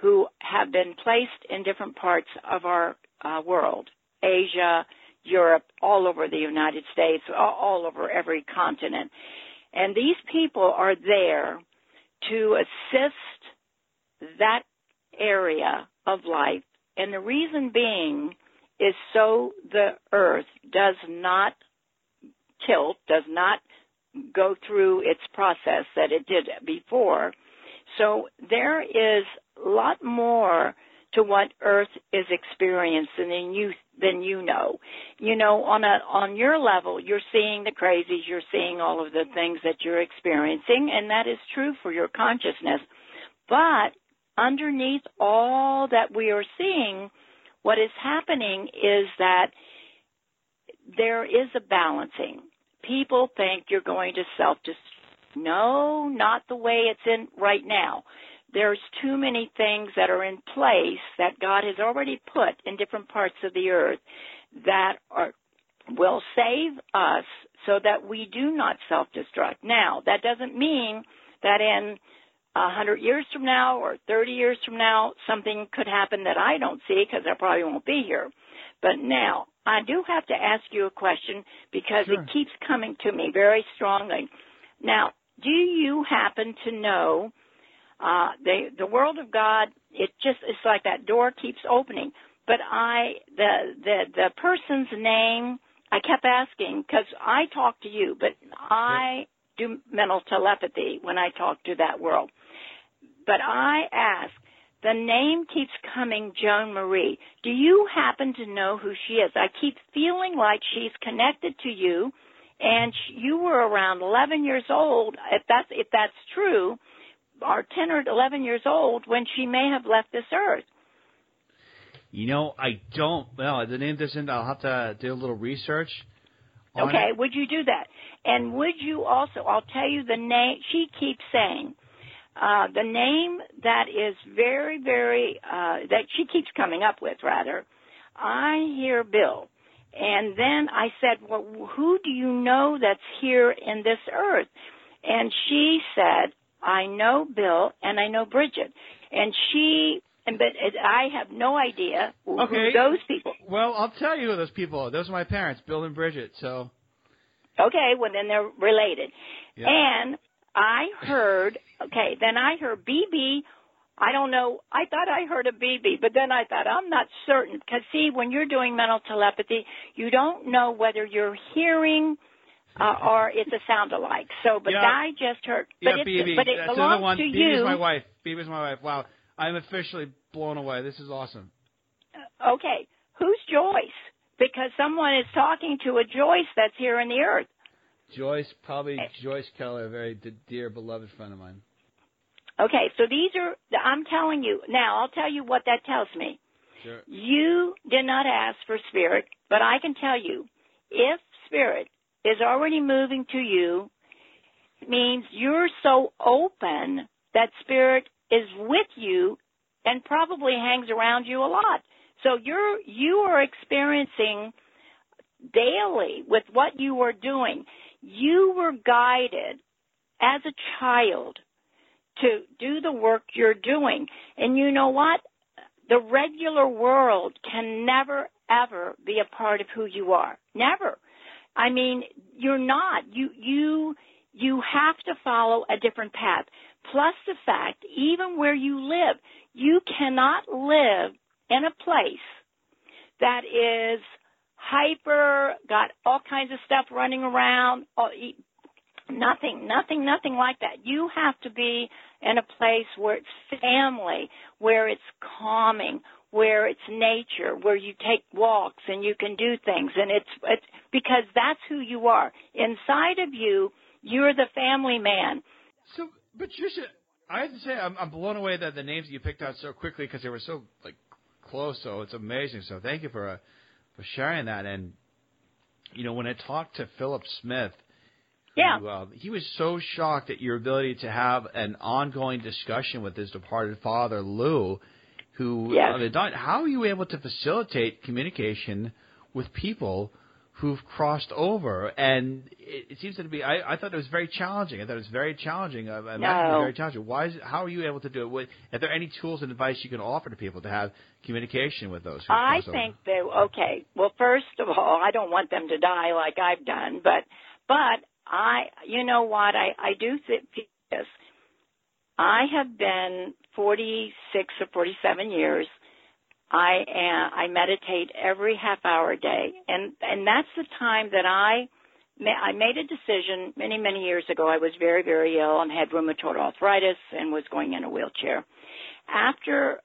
[SPEAKER 2] who have been placed in different parts of our uh, world, Asia, Europe, all over the United States, all over every continent. And these people are there to assist that area of life. And the reason being is so the earth does not tilt, does not go through its process that it did before. So there is a lot more to what Earth is experiencing than you than you know. You know, on a on your level, you're seeing the crazies, you're seeing all of the things that you're experiencing, and that is true for your consciousness. But underneath all that we are seeing, what is happening is that there is a balancing. People think you're going to self destruct. No, not the way it's in right now there's too many things that are in place that God has already put in different parts of the earth that are will save us so that we do not self-destruct. Now, that doesn't mean that in a hundred years from now or 30 years from now, something could happen that I don't see because I probably won't be here. But now, I do have to ask you a question because
[SPEAKER 1] Sure.
[SPEAKER 2] it keeps coming to me very strongly. Now, do you happen to know uh, the the world of God, it just it's like that door keeps opening. But I the the the person's name I kept asking because I talk to you, but I do mental telepathy when I talk to that world. But I ask, the name keeps coming Joan Marie. Do you happen to know who she is? I keep feeling like she's connected to you, and you were around 11 years old. If that's if that's true, or 10 or 11 years old when she may have left this earth.
[SPEAKER 1] You know, I don't. Well, the name doesn't. I'll have to do a little research.
[SPEAKER 2] Okay,
[SPEAKER 1] it.
[SPEAKER 2] would you do that? And would you also, I'll tell you the name, she keeps saying, uh, the name that is very, very, uh, that she keeps coming up with rather, I hear Bill. And then I said, well, who do you know that's here in this earth? And she said, I know Bill and I know Bridget. and she and but it- I have no idea who
[SPEAKER 1] Okay.
[SPEAKER 2] those people.
[SPEAKER 1] Well, I'll tell you who those people are. Those are my parents, Bill and Bridget. So
[SPEAKER 2] Okay, well then they're related.
[SPEAKER 1] Yeah.
[SPEAKER 2] And I heard, okay, then I heard BB. I don't know. I thought I heard a BB, but then I thought I'm not certain because see, when you're doing mental telepathy, you don't know whether you're hearing uh, or it's a sound alike. So, but
[SPEAKER 1] Yeah.
[SPEAKER 2] I just heard.
[SPEAKER 1] yeah,
[SPEAKER 2] but it's,
[SPEAKER 1] BB.
[SPEAKER 2] but it
[SPEAKER 1] That's
[SPEAKER 2] belongs
[SPEAKER 1] one.
[SPEAKER 2] to
[SPEAKER 1] BB's
[SPEAKER 2] you.
[SPEAKER 1] my wife. BB's my wife. Wow, I'm officially blown away. This is awesome.
[SPEAKER 2] Okay, who's Joyce? Because someone is talking to a Joyce that's here in the earth.
[SPEAKER 1] Joyce, probably eh. Joyce Keller, a very d- dear, beloved friend of mine.
[SPEAKER 2] Okay, so these are, I'm telling you, now I'll tell you what that tells me.
[SPEAKER 1] Sure.
[SPEAKER 2] You did not ask for spirit, but I can tell you, if spirit is already moving to you, it means you're so open that spirit is with you and probably hangs around you a lot. So you're, you are experiencing daily with what you are doing. You were guided as a child to do the work you're doing. And you know what? The regular world can never ever be a part of who you are. Never. I mean, you're not. You you you have to follow a different path. Plus the fact, even where you live, you cannot live in a place that is hyper, got all kinds of stuff running around, all, nothing, nothing, nothing like that. You have to be in a place where it's family, where it's calming, where it's nature, where you take walks and you can do things and it's it's because that's who you are. Inside of you, you're the family man.
[SPEAKER 1] So, but Trisha, I have to say, I'm, I'm blown away that the names that you picked out so quickly because they were so like close. So it's amazing. So thank you for uh, for sharing that. And you know, when I talked to Philip Smith,
[SPEAKER 2] Yeah.
[SPEAKER 1] who, uh, he was so shocked at your ability to have an ongoing discussion with his departed father, Lou, who
[SPEAKER 2] Yes.
[SPEAKER 1] uh, had died. How are you able to facilitate communication with people? Who've crossed over, and it, it seems to be. I, I thought it was very challenging. I thought it was very challenging. I, I imagine it was
[SPEAKER 2] No.
[SPEAKER 1] very challenging. Why is how are you able to do it? What, are there any tools and advice you can offer to people to have communication with those? Who
[SPEAKER 2] I
[SPEAKER 1] over?
[SPEAKER 2] think they okay. Well, first of all, I don't want them to die like I've done, but but I, you know what? I I do think this. I have been 46 or 47 years. I am, I meditate every half hour a day, and and that's the time that I I made a decision many many years ago. I was very very ill and had rheumatoid arthritis and was going in a wheelchair. After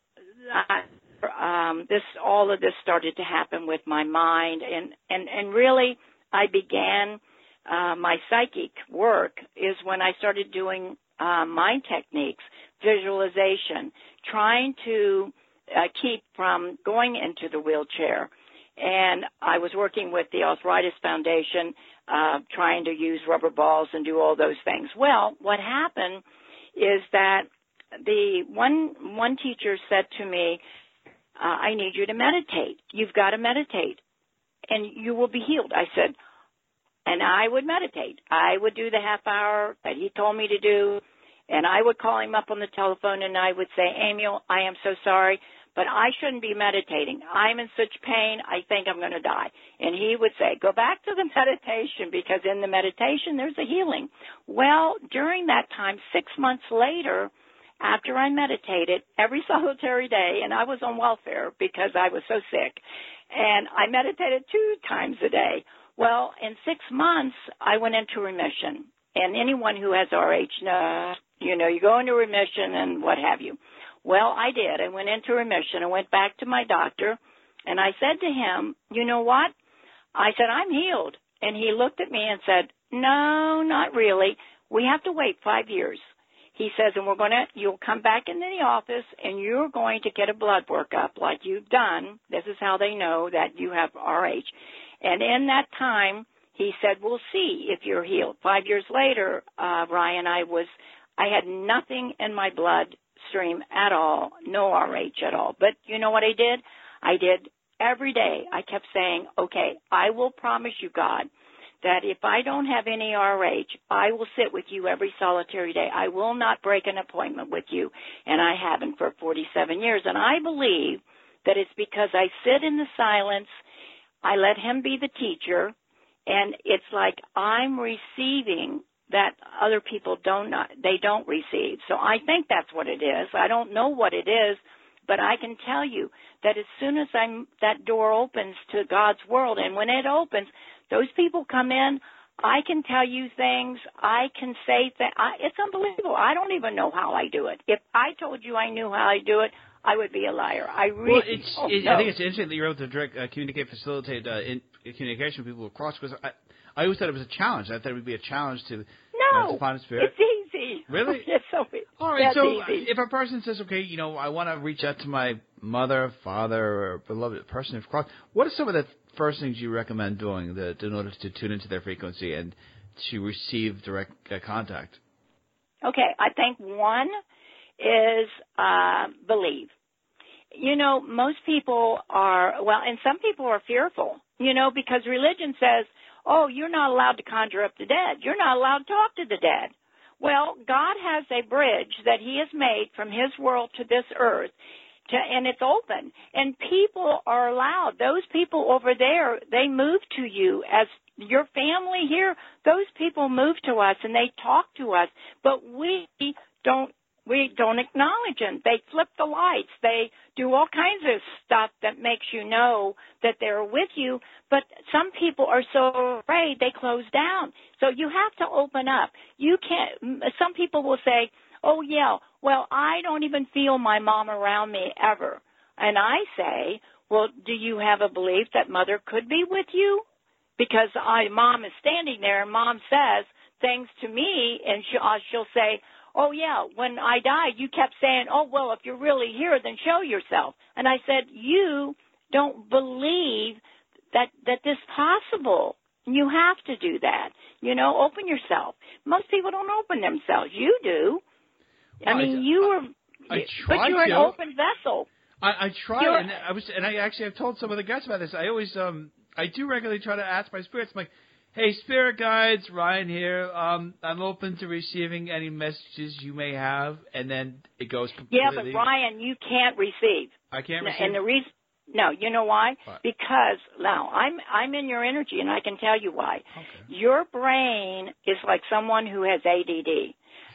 [SPEAKER 2] um, this all of this started to happen with my mind, and and and really I began uh, my psychic work is when I started doing uh, mind techniques, visualization, trying to uh, keep from going into the wheelchair. And I was working with the Arthritis Foundation, uh, trying to use rubber balls and do all those things. Well, what happened is that the one one teacher said to me, uh, "I need you to meditate. You've got to meditate, and you will be healed." I said, and I would meditate. I would do the half hour that he told me to do, and I would call him up on the telephone and I would say, Emil, I am so sorry, but I shouldn't be meditating. I'm in such pain, I think I'm going to die. And he would say, go back to the meditation because in the meditation there's a healing. Well, during that time, six months later, after I meditated every solitary day, and I was on welfare because I was so sick, and I meditated two times a day. Well, in six months, I went into remission. And anyone who has RH knows, uh, you know, you go into remission and what have you. Well, I did. I went into remission. I went back to my doctor and I said to him, you know what? I said, I'm healed. And he looked at me and said, no, not really. We have to wait five years. He says, and we're going to, you'll come back into the office and you're going to get a blood workup like you've done. This is how they know that you have RH. And in that time, he said, we'll see if you're healed. Five years later, uh, Ryan, I was, I had nothing in my blood stream at all, no RH at all. But you know what I did? I did every day. I kept saying, okay, I will promise you, God, that if I don't have any RH, I will sit with you every solitary day. I will not break an appointment with you, and I haven't for 47 years. And I believe that it's because I sit in the silence, I let him be the teacher, and it's like I'm receiving that other people don't not, they don't receive. So I think that's what it is. I don't know what it is, but I can tell you that as soon as I'm that door opens to God's world and when it opens, those people come in, I can tell you things. I can say things. It's unbelievable. I don't even know how I do it. If I told you I knew how I do it, I would be a liar. I really.
[SPEAKER 1] Well, it's.
[SPEAKER 2] don't
[SPEAKER 1] It,
[SPEAKER 2] know.
[SPEAKER 1] I think it's interesting that you're able to direct, uh, communicate, facilitate uh, in, communication with people across. Because I, always thought it was a challenge. I thought it would be a challenge to.
[SPEAKER 2] no,
[SPEAKER 1] uh, to spirit.
[SPEAKER 2] it's easy.
[SPEAKER 1] Really?
[SPEAKER 2] yes, so.
[SPEAKER 1] All right. so
[SPEAKER 2] easy.
[SPEAKER 1] if a person says, "Okay, you know, I want to reach out to my mother, father, or beloved person of cross," what are some of the first things you recommend doing that, in order to tune into their frequency and to receive direct uh, contact?
[SPEAKER 2] Okay, I think one is uh, believe. You know, most people are well, and some people are fearful. You know, because religion says, "Oh, you're not allowed to conjure up the dead. You're not allowed to talk to the dead." Well, God has a bridge that He has made from His world to this earth, to, and it's open. And people are allowed. Those people over there, they move to you as your family here. Those people move to us and they talk to us, but we don't. We don't acknowledge them. They flip the lights. They do all kinds of stuff that makes you know that they're with you. But some people are so afraid they close down. So you have to open up. You can't. Some people will say, "Oh yeah, well I don't even feel my mom around me ever." And I say, "Well, do you have a belief that mother could be with you?" Because I, mom is standing there and mom says things to me, and she, uh, she'll say, "Oh yeah, when I died, you kept saying, "Oh well, if you're really here, then show yourself." And I said, "You don't believe that that this is possible. You have to do that. You know, open yourself. Most people don't open themselves. You do. I
[SPEAKER 1] Well, I
[SPEAKER 2] mean,
[SPEAKER 1] d-
[SPEAKER 2] you were,
[SPEAKER 1] I
[SPEAKER 2] but you're an open vessel.
[SPEAKER 1] I, I try,
[SPEAKER 2] You're-
[SPEAKER 1] and I was, and I actually have told some of the guys about this. I always, um, I do regularly try to ask my spirits. I'm like, "Hey, spirit guides, Ryan here. Um, I'm open to receiving any messages you may have." And then it goes
[SPEAKER 2] Yeah, but Ryan, you can't receive.
[SPEAKER 1] I can't receive.
[SPEAKER 2] And the reason, no, you know why?
[SPEAKER 1] Why?
[SPEAKER 2] Because now I'm I'm in your energy, and I can tell you why.
[SPEAKER 1] Okay.
[SPEAKER 2] Your brain is like someone who has ADD.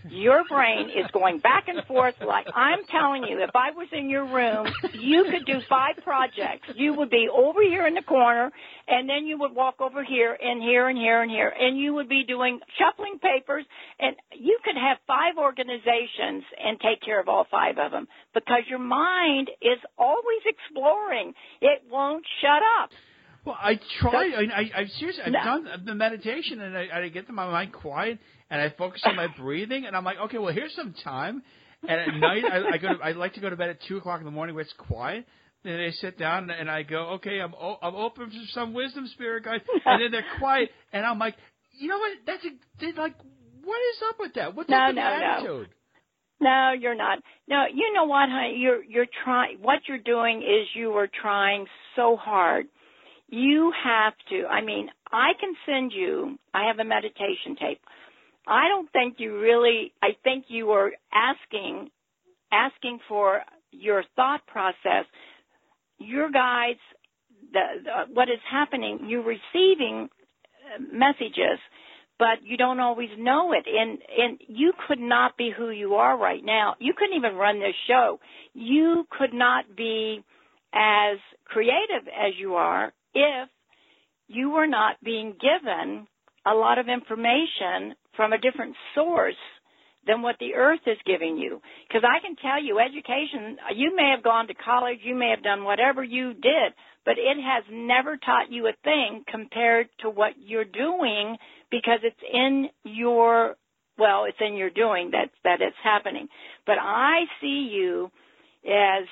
[SPEAKER 2] Your brain is going back and forth like I'm telling you, if I was in your room, you could do five projects. You would be over here in the corner and then you would walk over here and here and here and here and you would be doing shuffling papers and you could have five organizations and take care of all five of them because your mind is always exploring. It won't shut up.
[SPEAKER 1] Well, I try. I, I, I seriously, I've
[SPEAKER 2] No.
[SPEAKER 1] done the meditation, and I, I get my mind quiet, and I focus on my breathing, and I'm like, okay, well, here's some time. And at night, I, I go. To, I like to go to bed at two o'clock in the morning where it's quiet. Then I sit down and I go, okay, I'm o- I'm open for some wisdom, spirit guide, and then they're quiet, and I'm like, you know what? That's a like, what is up with that? What's
[SPEAKER 2] No,
[SPEAKER 1] up with
[SPEAKER 2] no,
[SPEAKER 1] that
[SPEAKER 2] no.
[SPEAKER 1] attitude?
[SPEAKER 2] No, you're not. No, you know what, honey? You're you're trying. What you're doing is you are trying so hard. You have to. I mean, I can send you. I have a meditation tape. I don't think you really. I think you are asking, asking for your thought process. Your guides, the, the what is happening. You're receiving uh, messages but you don't always know it and and you could not be who you are right now you couldn't even run this show you could not be as creative as you are if you were not being given a lot of information from a different source than what the earth is giving you. Because I can tell you, education, you may have gone to college, you may have done whatever you did, but it has never taught you a thing compared to what you're doing because it's in your, well, it's in your doing that, that it's happening. But I see you as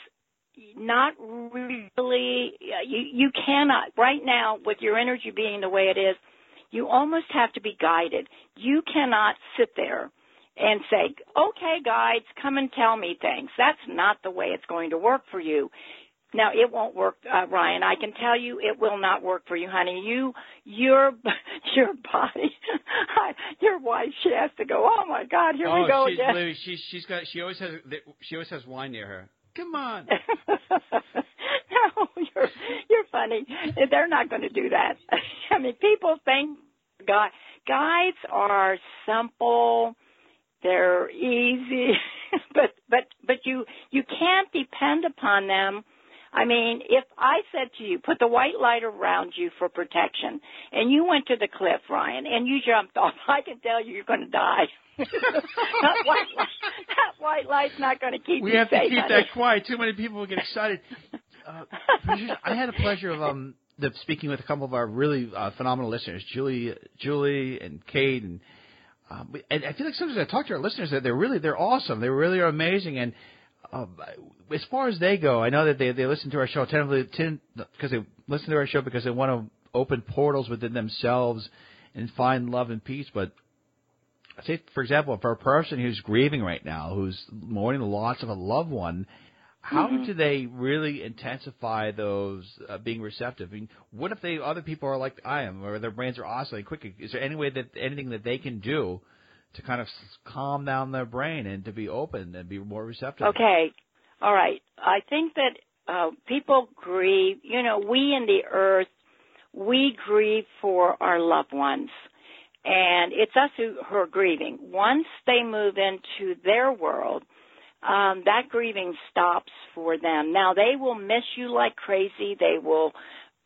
[SPEAKER 2] not really, you, you cannot, right now, with your energy being the way it is, you almost have to be guided. You cannot sit there and say, okay, guides, come and tell me things. That's not the way it's going to work for you. Now it won't work, uh, Ryan. I can tell you, it will not work for you, honey. You, your, your body, your wife. She has to go. Oh my God, here
[SPEAKER 1] oh,
[SPEAKER 2] we go
[SPEAKER 1] she's,
[SPEAKER 2] again.
[SPEAKER 1] Lily, she's she's got she always has she always has wine near her. Come on.
[SPEAKER 2] no, you're you're funny. They're not going to do that. I mean, people think guy guides are simple. They're easy, but but but you you can't depend upon them. I mean, if I said to you, put the white light around you for protection, and you went to the cliff, Ryan, and you jumped off, I can tell you you're going to die. that white light, that white light's not going to keep
[SPEAKER 1] we have
[SPEAKER 2] safe.
[SPEAKER 1] to keep
[SPEAKER 2] honey.
[SPEAKER 1] that quiet. Too many people will get excited. Uh, I had a pleasure of um the, speaking with a couple of our really uh, phenomenal listeners, Julie, Julie, and Kate, and um, and I feel like sometimes I talk to our listeners that they're really they're awesome. They really are amazing. And um, as far as they go, I know that they they listen to our show attentively because they listen to our show because they want to open portals within themselves and find love and peace. But say, for example, for a person who's grieving right now, who's mourning the loss of a loved one, how
[SPEAKER 2] Mm-hmm.
[SPEAKER 1] do they really intensify those uh, being receptive? I mean, what if they other people are like I am, or their brains are oscillating quickly? Is there any way that anything that they can do to kind of calm down their brain and to be open and be more receptive?
[SPEAKER 2] Okay. All right. I think that uh, people grieve. You know, we in the earth, we grieve for our loved ones. And it's us who, who are grieving. Once they move into their world, um, that grieving stops for them. Now they will miss you like crazy. They will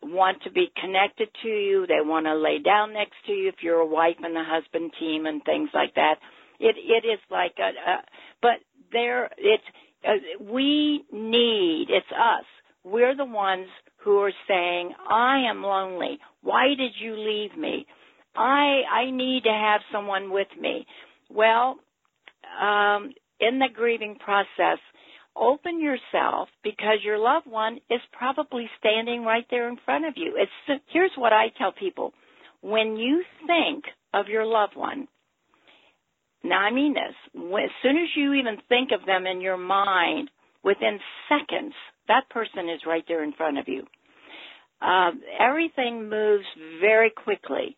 [SPEAKER 2] want to be connected to you. They want to lay down next to you if you're a wife and a husband team and things like that. It it is like a, a but there it's uh, we need it's us. We're the ones who are saying, "I am lonely. Why did you leave me? I I need to have someone with me." Well, um, in the grieving process, open yourself because your loved one is probably standing right there in front of you. It's here's what I tell people: when you think of your loved one, now I mean this, as soon as you even think of them in your mind, within seconds, that person is right there in front of you. Um, everything moves very quickly.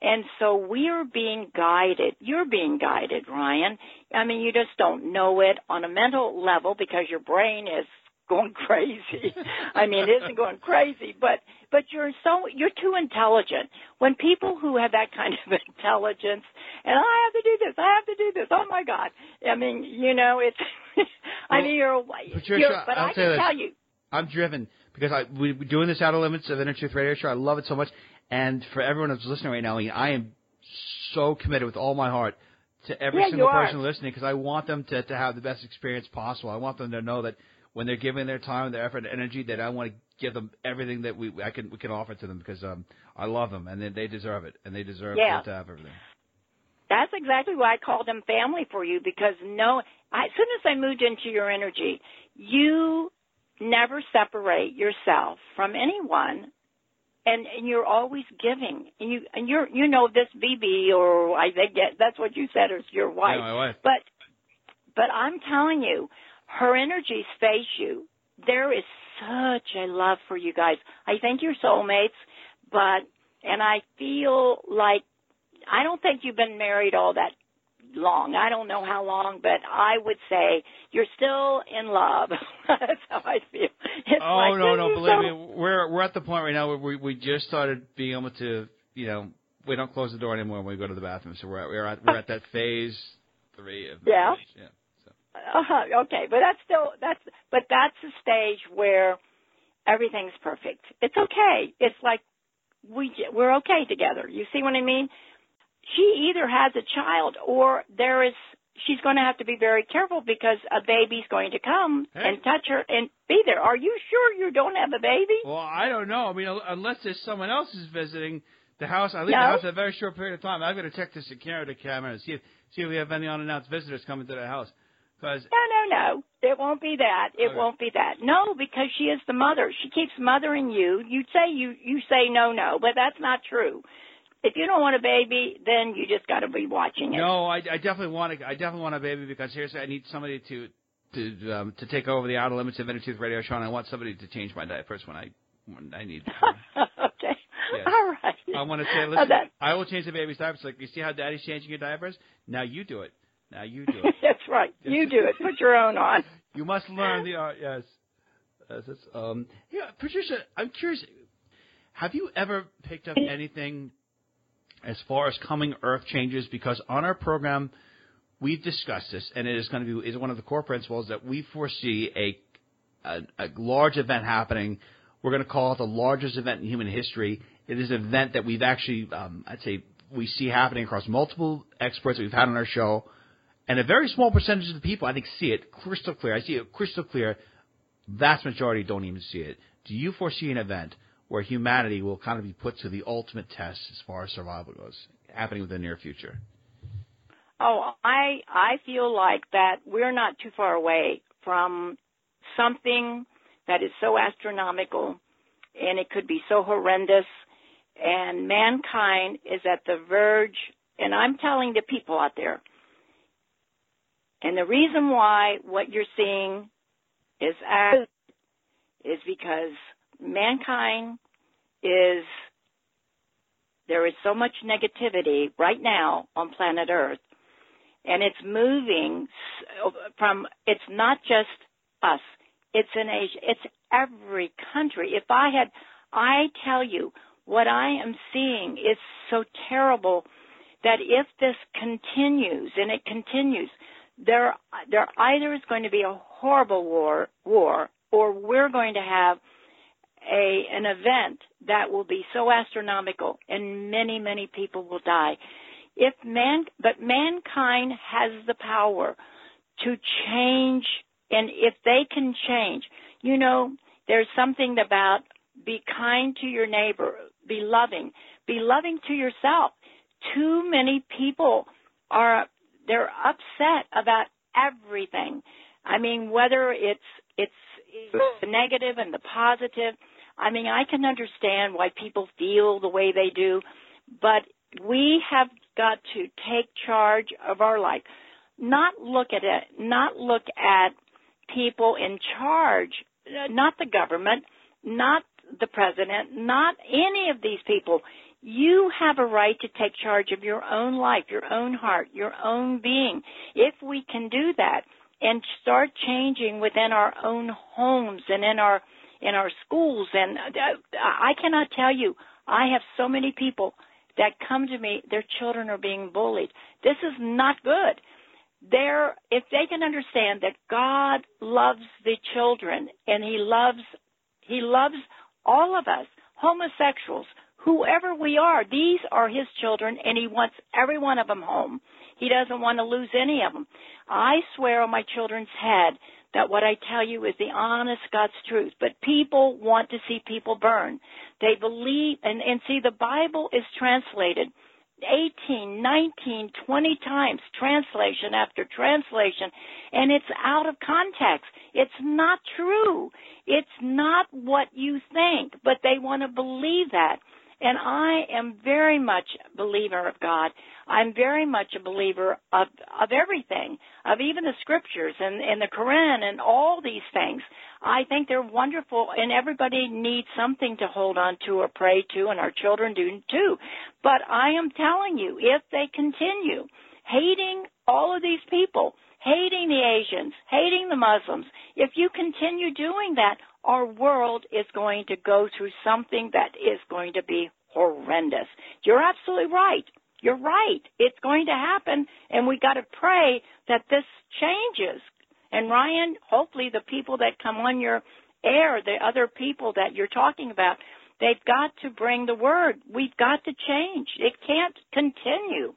[SPEAKER 2] And so we are being guided. You're being guided, Ryan. I mean, you just don't know it on a mental level because your brain is going crazy. I mean, it isn't going crazy, but but you're so you're too intelligent. When people who have that kind of intelligence, and I have to do this, I have to do this. Oh my God! I mean, you know, it's. I
[SPEAKER 1] Well,
[SPEAKER 2] mean, you're.
[SPEAKER 1] Patricia,
[SPEAKER 2] you're but
[SPEAKER 1] I'll
[SPEAKER 2] I can tell you.
[SPEAKER 1] I'm driven because I we, we're doing this Outer Limits of Inner Truth Radio Show. I love it so much, and for everyone who's listening right now, I am so committed with all my heart to every
[SPEAKER 2] Yeah,
[SPEAKER 1] single person listening because I want them to to have the best experience possible. I want them to know that when they're giving their time, their effort, and energy, that I want to give them everything that we I can we can offer to them because um I love them and they, they deserve it and they deserve
[SPEAKER 2] Yeah.
[SPEAKER 1] to have everything.
[SPEAKER 2] That's exactly why I called them family for you because no, I, as soon as I moved into your energy, you never separate yourself from anyone, and and you're always giving, and you and you're you know this BB or I think that- that's what you said is your wife,
[SPEAKER 1] Yeah, my wife.
[SPEAKER 2] but but I'm telling you, her energy stays you. There is such a love for you guys. I think you're soulmates, but and I feel like I don't think you've been married all that long. I don't know how long, but I would say you're still in love. That's how I feel. It's
[SPEAKER 1] Oh
[SPEAKER 2] like,
[SPEAKER 1] no, no, believe
[SPEAKER 2] so-
[SPEAKER 1] me, we're we're at the point right now where we we just started being able to, you know, we don't close the door anymore when we go to the bathroom. So we're at, we're at we're at that phase three of
[SPEAKER 2] Yeah.
[SPEAKER 1] marriage. yeah. So.
[SPEAKER 2] Uh-huh, okay, but that's still that's but that's the stage where everything's perfect. It's okay. It's like we we're okay together. You see what I mean? She either has a child or there is she's going to have to be very careful because a baby's going to come
[SPEAKER 1] Hey.
[SPEAKER 2] and touch her and be there. Are you sure you don't have a baby?
[SPEAKER 1] Well, I don't know. I mean, unless there's someone else is visiting the house, I leave
[SPEAKER 2] No.
[SPEAKER 1] the house a very short period of time. I'm going to check the security camera and see if see if we have any unannounced visitors coming to the house. Because
[SPEAKER 2] No, no, no. It won't be that. It
[SPEAKER 1] Okay.
[SPEAKER 2] won't be that. No, because she is the mother. She keeps mothering you. You say you you say no, no, but that's not true. If you don't want a baby, then you just got to be watching it.
[SPEAKER 1] no, I, I definitely want to. I definitely want a baby because here's I need somebody to to um, to take over the outer limits of Inner Truth Radio Show, and I want somebody to change my diapers when I when I need.
[SPEAKER 2] okay.
[SPEAKER 1] Yes.
[SPEAKER 2] All right.
[SPEAKER 1] I want to say,
[SPEAKER 2] Oh,
[SPEAKER 1] listen,
[SPEAKER 2] that-
[SPEAKER 1] I will change the baby's diapers. Like, you see how Daddy's changing your diapers? Now you do it. Now you do it.
[SPEAKER 2] That's right. You do it. Put your own on.
[SPEAKER 1] You must learn the art. Yes. Yes. um, yeah, Patricia, I'm curious. Have you ever picked up anything as far as coming Earth changes? Because on our program, we've discussed this, and it is going to be is one of the core principles that we foresee a a, a large event happening. We're going to call it the largest event in human history. It is an event that we've actually, um, I'd say, we see happening across multiple experts that we've had on our show. And a very small percentage of the people, I think, see it crystal clear. I see it crystal clear. Vast majority don't even see it. Do you foresee an event where humanity will kind of be put to the ultimate test as far as survival goes, happening within the near future?
[SPEAKER 2] Oh, I I feel like that we're not too far away from something that is so astronomical and it could be so horrendous and mankind is at the verge and I'm telling the people out there and the reason why what you're seeing is is because mankind is there is so much negativity right now on planet Earth and it's moving from it's not just us it's in asia it's every country. If i had i tell you what i am seeing is so terrible that if this continues and it continues there there either is going to be a horrible war war or we're going to have a an event that will be so astronomical and many many people will die. If man but mankind has the power to change and if they can change you know there's something about be kind to your neighbor be loving be loving to yourself. Too many people are they're upset about everything. I mean whether it's it's the negative and the positive i mean i can understand why people feel the way they do but we have got to take charge of our life. Not look at it, not look at people in charge, not the government, not the president, not any of these people. You have a right to take charge of your own life, your own heart, your own being. If we can do that and start changing within our own homes and in our in our schools and uh, I cannot tell you I have so many people that come to me, their children are being bullied. This is not good. They're, if they can understand that God loves the children and He loves, He loves all of us, homosexuals, whoever we are, these are His children and He wants every one of them home. He doesn't want to lose any of them. I swear on my children's head that what I tell you is the honest God's truth. But people want to see people burn. They believe, and, and see, the Bible is translated 18, 19, 20 times, translation after translation, and it's out of context. It's not true. It's not what you think, but they want to believe that. And I am very much a believer of God. I'm very much a believer of, of everything, of even the scriptures and, and the Quran and all these things. I think they're wonderful and everybody needs something to hold on to or pray to and our children do too. But I am telling you, if they continue hating all of these people, hating the Asians, hating the Muslims, if you continue doing that, our world is going to go through something that is going to be horrendous. You're absolutely right. You're right. It's going to happen, and we got to pray that this changes. And Ryan, hopefully the people that come on your air, the other people that you're talking about, they've got to bring the word. We've got to change. It can't continue.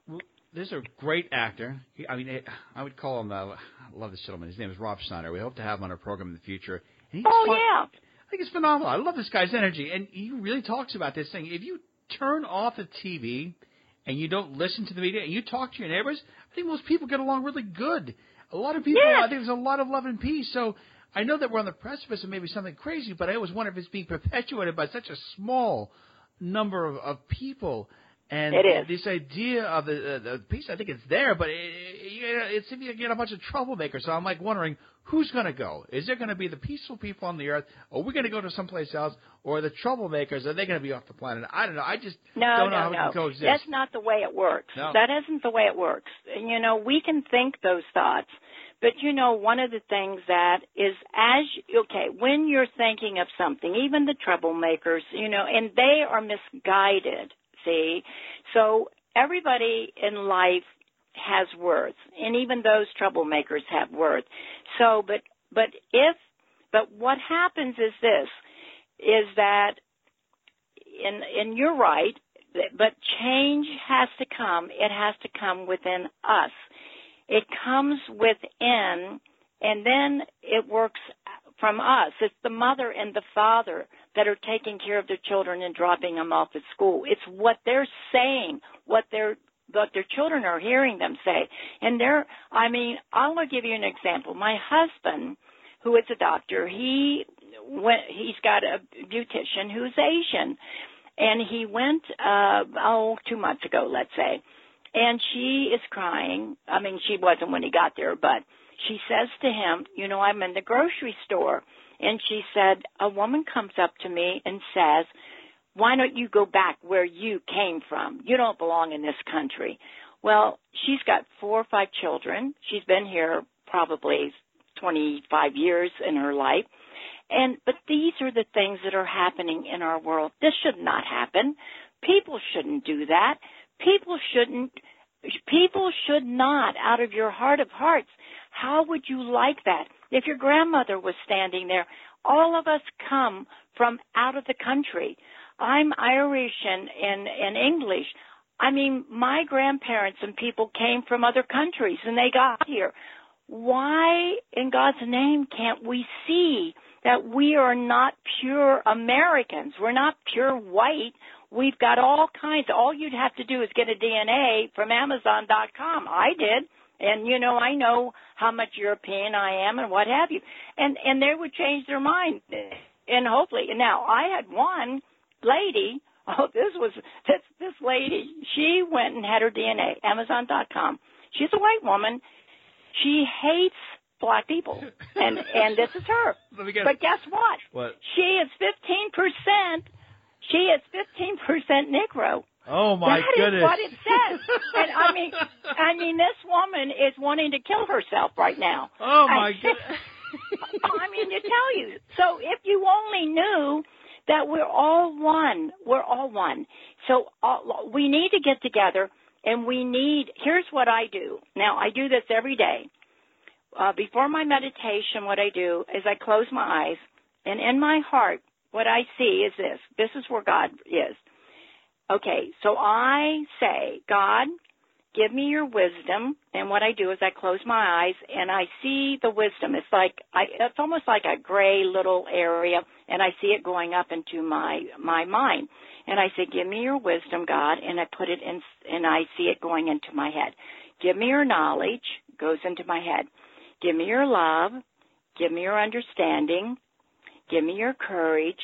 [SPEAKER 1] This is a great actor. I mean, I would call him. Uh, I love this gentleman. His name is Rob Schneider. We hope to have him on our program in the future. He's
[SPEAKER 2] Oh
[SPEAKER 1] fun-
[SPEAKER 2] yeah.
[SPEAKER 1] I think it's phenomenal. I love this guy's energy, and he really talks about this thing. If you turn off the TV and you don't listen to the media and you talk to your neighbors, I think most people get along really good. A lot of people,
[SPEAKER 2] Yes.
[SPEAKER 1] I think there's a lot of love and peace. So I know that we're on the precipice of maybe something crazy, but I always wonder if it's being perpetuated by such a small number of, of people. And
[SPEAKER 2] It is.
[SPEAKER 1] this idea of the, the peace, I think it's there, but it, it, it's if you get a bunch of troublemakers. So I'm like wondering who's going to go. Is there going to be the peaceful people on the earth, or are we going to go to someplace else, or the troublemakers are they going to be off the planet? I don't know. I just
[SPEAKER 2] No,
[SPEAKER 1] don't know
[SPEAKER 2] no,
[SPEAKER 1] how we
[SPEAKER 2] no.
[SPEAKER 1] can coexist.
[SPEAKER 2] That's not the way it works.
[SPEAKER 1] No.
[SPEAKER 2] That isn't the way it works. You know, we can think those thoughts, but you know, one of the things that is as okay when you're thinking of something, even the troublemakers, you know, and they are misguided. So everybody in life has worth, and even those troublemakers have worth. So, but but if but what happens is this is that and and you're right but change has to come. It has to come within us. It comes within and then it works from us. It's the mother and the father that are taking care of their children and dropping them off at school. It's what they're saying what they're what their children are hearing them say. And they're i mean i'll give you an example. My husband who is a doctor he went he's got a beautician who's asian. And he went uh oh two months ago let's say. And she is crying. I mean she wasn't when he got there but she says to him you know i'm in the grocery store and she said a woman comes up to me and says why don't you go back where you came from you don't belong in this country well she's got four or five children she's been here probably 25 years in her life and but these are the things that are happening in our world. This should not happen. People shouldn't do that. People shouldn't people should not out of your heart of hearts. How would you like that? If your grandmother was standing there, all of us come from out of the country. I'm Irish and and, and English. I mean, my grandparents and people came from other countries and they got here. Why in God's name can't we see that we are not pure Americans. We're not pure white. We've got all kinds. All you'd have to do is get a DNA from Amazon.com. I did. And you know, I know how much European I am and what have you. And and they would change their mind. And hopefully now I had one lady Oh, this was this this lady. She went and had her DNA. Amazon.com. She's a white woman. She hates black people, and and this is her. But guess what?
[SPEAKER 1] What?
[SPEAKER 2] She is fifteen percent. She is fifteen percent Negro.
[SPEAKER 1] Oh my goodness!
[SPEAKER 2] That is what it says. and I mean, I mean, this woman is wanting to kill herself right now.
[SPEAKER 1] Oh my goodness!
[SPEAKER 2] I mean, to tell you. So if you only knew that we're all one, we're all one. So all, we need to get together, and we need. Here's what I do. Now I do this every day. Uh, before my meditation, what I do is I close my eyes, and in my heart, what I see is this. This is where God is. Okay, so I say, God, give me your wisdom. And what I do is I close my eyes and I see the wisdom. It's like I, it's almost like a gray little area, and I see it going up into my my mind. And I say, give me your wisdom, God, and I put it in, and I see it going into my head. Give me your knowledge, goes into my head. Give me your love. Give me your understanding. Give me your courage.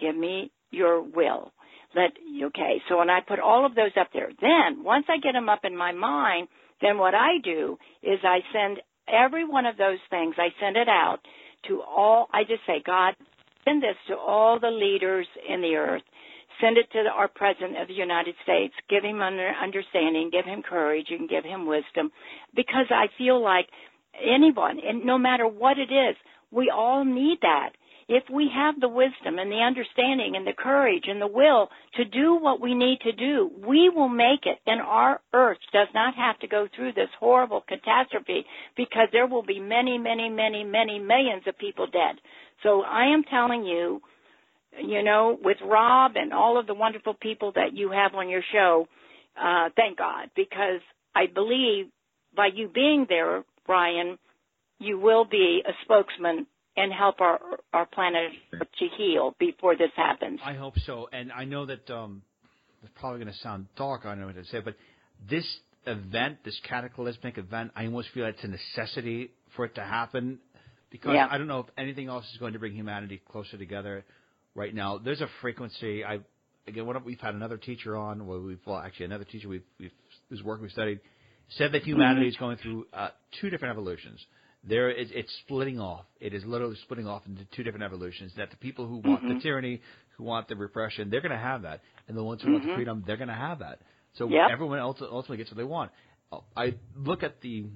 [SPEAKER 2] Give me your will. Let okay. So when I put all of those up there, then once I get them up in my mind, then what I do is I send every one of those things. I send it out to all. I just say, God, send this to all the leaders in the earth. Send it to our president of the United States. Give him under, understanding. Give him courage and give him wisdom, because I feel like anyone, and no matter what it is, we all need that. If we have the wisdom and the understanding and the courage and the will to do what we need to do, we will make it. And our earth does not have to go through this horrible catastrophe because there will be many, many, many, many millions of people dead. So I am telling you, you know, with Rob and all of the wonderful people that you have on your show, uh, thank God, because I believe by you being there, Brian, you will be a spokesman and help our our planet to heal before this happens.
[SPEAKER 1] I hope so, and I know that um, it's probably going to sound dark. I don't know what to say, but this event, this cataclysmic event, I almost feel it's a necessity for it to happen because
[SPEAKER 2] Yeah.
[SPEAKER 1] I don't know if anything else is going to bring humanity closer together right now. There's a frequency I again, of, we've had another teacher on. Well, we've well, actually another teacher we've, we've whose work we studied said that humanity is going through uh, two different evolutions. There is it's splitting off. It is literally splitting off into two different evolutions. That the people who want the mm-hmm. tyranny, who want the repression, they're going to have that, and the ones who want the mm-hmm. freedom, they're going to have that. So
[SPEAKER 2] Yep.
[SPEAKER 1] everyone else ultimately gets what they want. I look at the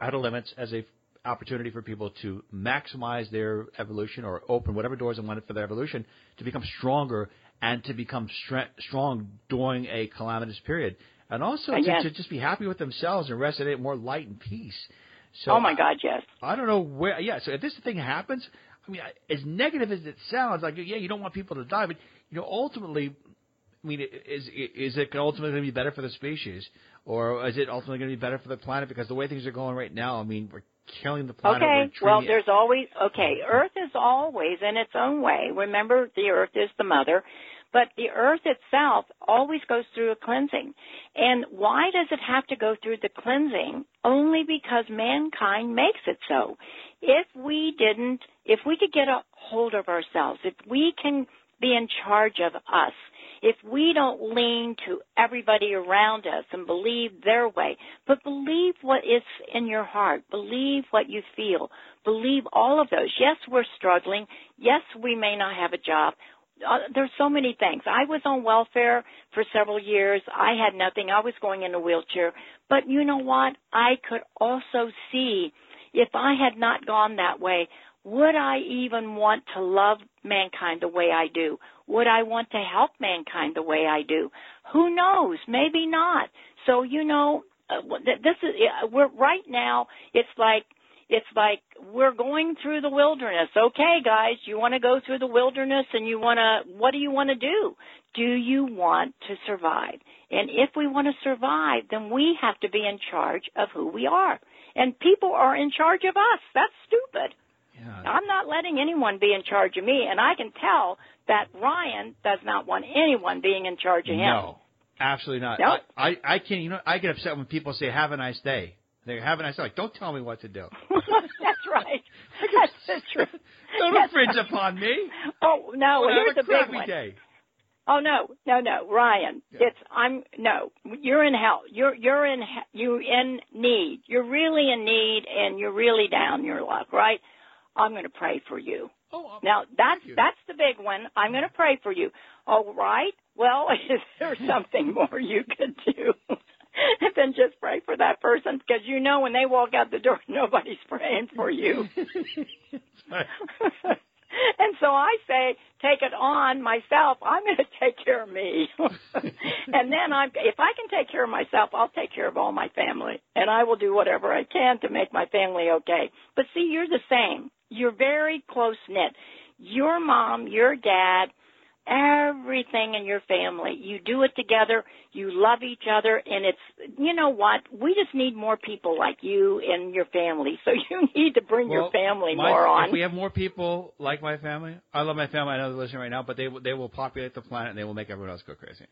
[SPEAKER 1] outer limits as a opportunity for people to maximize their evolution or open whatever doors they wanted for their evolution to become stronger and to become stre- strong during a calamitous period. And also uh, to,
[SPEAKER 2] Yes.
[SPEAKER 1] to just be happy with themselves and rest in it more light and peace. So
[SPEAKER 2] oh my God, yes.
[SPEAKER 1] I don't know where. Yeah, so if this thing happens, I mean, as negative as it sounds, like yeah, you don't want people to die, but you know, ultimately, I mean, is is it ultimately going to be better for the species, or is it ultimately going to be better for the planet? Because the way things are going right now, I mean, we're killing the planet.
[SPEAKER 2] Okay. Well, there's always okay. Earth is always in its own way. Remember, the Earth is the mother, but the Earth itself always goes through a cleansing. And why does it have to go through the cleansing? Only because mankind makes it so. If we didn't, if we could get a hold of ourselves, if we can be in charge of us, if we don't lean to everybody around us and believe their way, but believe what is in your heart, believe what you feel, believe all of those. Yes, we're struggling. Yes, we may not have a job. Uh, there's so many things. I was on welfare for several years. I had nothing. I was going in a wheelchair. But you know what? I could also see if I had not gone that way, would I even want to love mankind the way I do? Would I want to help mankind the way I do? Who knows? Maybe not. So you know, uh, th- this is uh, we're right now. It's like it's like we're going through the wilderness. Okay, guys, you want to go through the wilderness and you want to, what do you want to do? Do you want to survive? And if we want to survive, then we have to be in charge of who we are. And people are in charge of us. That's stupid.
[SPEAKER 1] yeah.
[SPEAKER 2] I'm not letting anyone be in charge of me, and I can tell that Ryan does not want anyone being in charge of him.
[SPEAKER 1] No, absolutely not.
[SPEAKER 2] Nope.
[SPEAKER 1] I, I, I can't. You know, I get upset when people say "Have a nice day." They have a nice day. Like, don't tell me what to do.
[SPEAKER 2] That's right. That's the truth.
[SPEAKER 1] Don't
[SPEAKER 2] That's
[SPEAKER 1] infringe
[SPEAKER 2] right.
[SPEAKER 1] upon me.
[SPEAKER 2] Oh no!
[SPEAKER 1] Well,
[SPEAKER 2] here's
[SPEAKER 1] a
[SPEAKER 2] the big one.
[SPEAKER 1] day.
[SPEAKER 2] Oh no, no, no, Ryan.
[SPEAKER 1] Yeah.
[SPEAKER 2] It's I'm no. You're in hell. You're you're in you in need. You're really in need, and you're really down your luck, right? I'm going to pray for you.
[SPEAKER 1] Oh, uh,
[SPEAKER 2] Now that's that's the big one. I'm going to pray for you. All right. Well, is there something more you could do than just pray for that person? Because you know when they walk out the door, nobody's praying for you. and so I say, take it on myself. I'm going to take care of me. and then I'm, if I can take care of myself, I'll take care of all my family. And I will do whatever I can to make my family okay. But see, you're the same. You're very close knit. Your mom, your dad, everything in your family. You do it together. You love each other. And it's, you know what? We just need more people like you in your family. So you need to bring your family
[SPEAKER 1] my-
[SPEAKER 2] more on.
[SPEAKER 1] If we have more people like my family, I love my family. I know they're listening right now, but they will- they will populate the planet and they will make everyone else go crazy.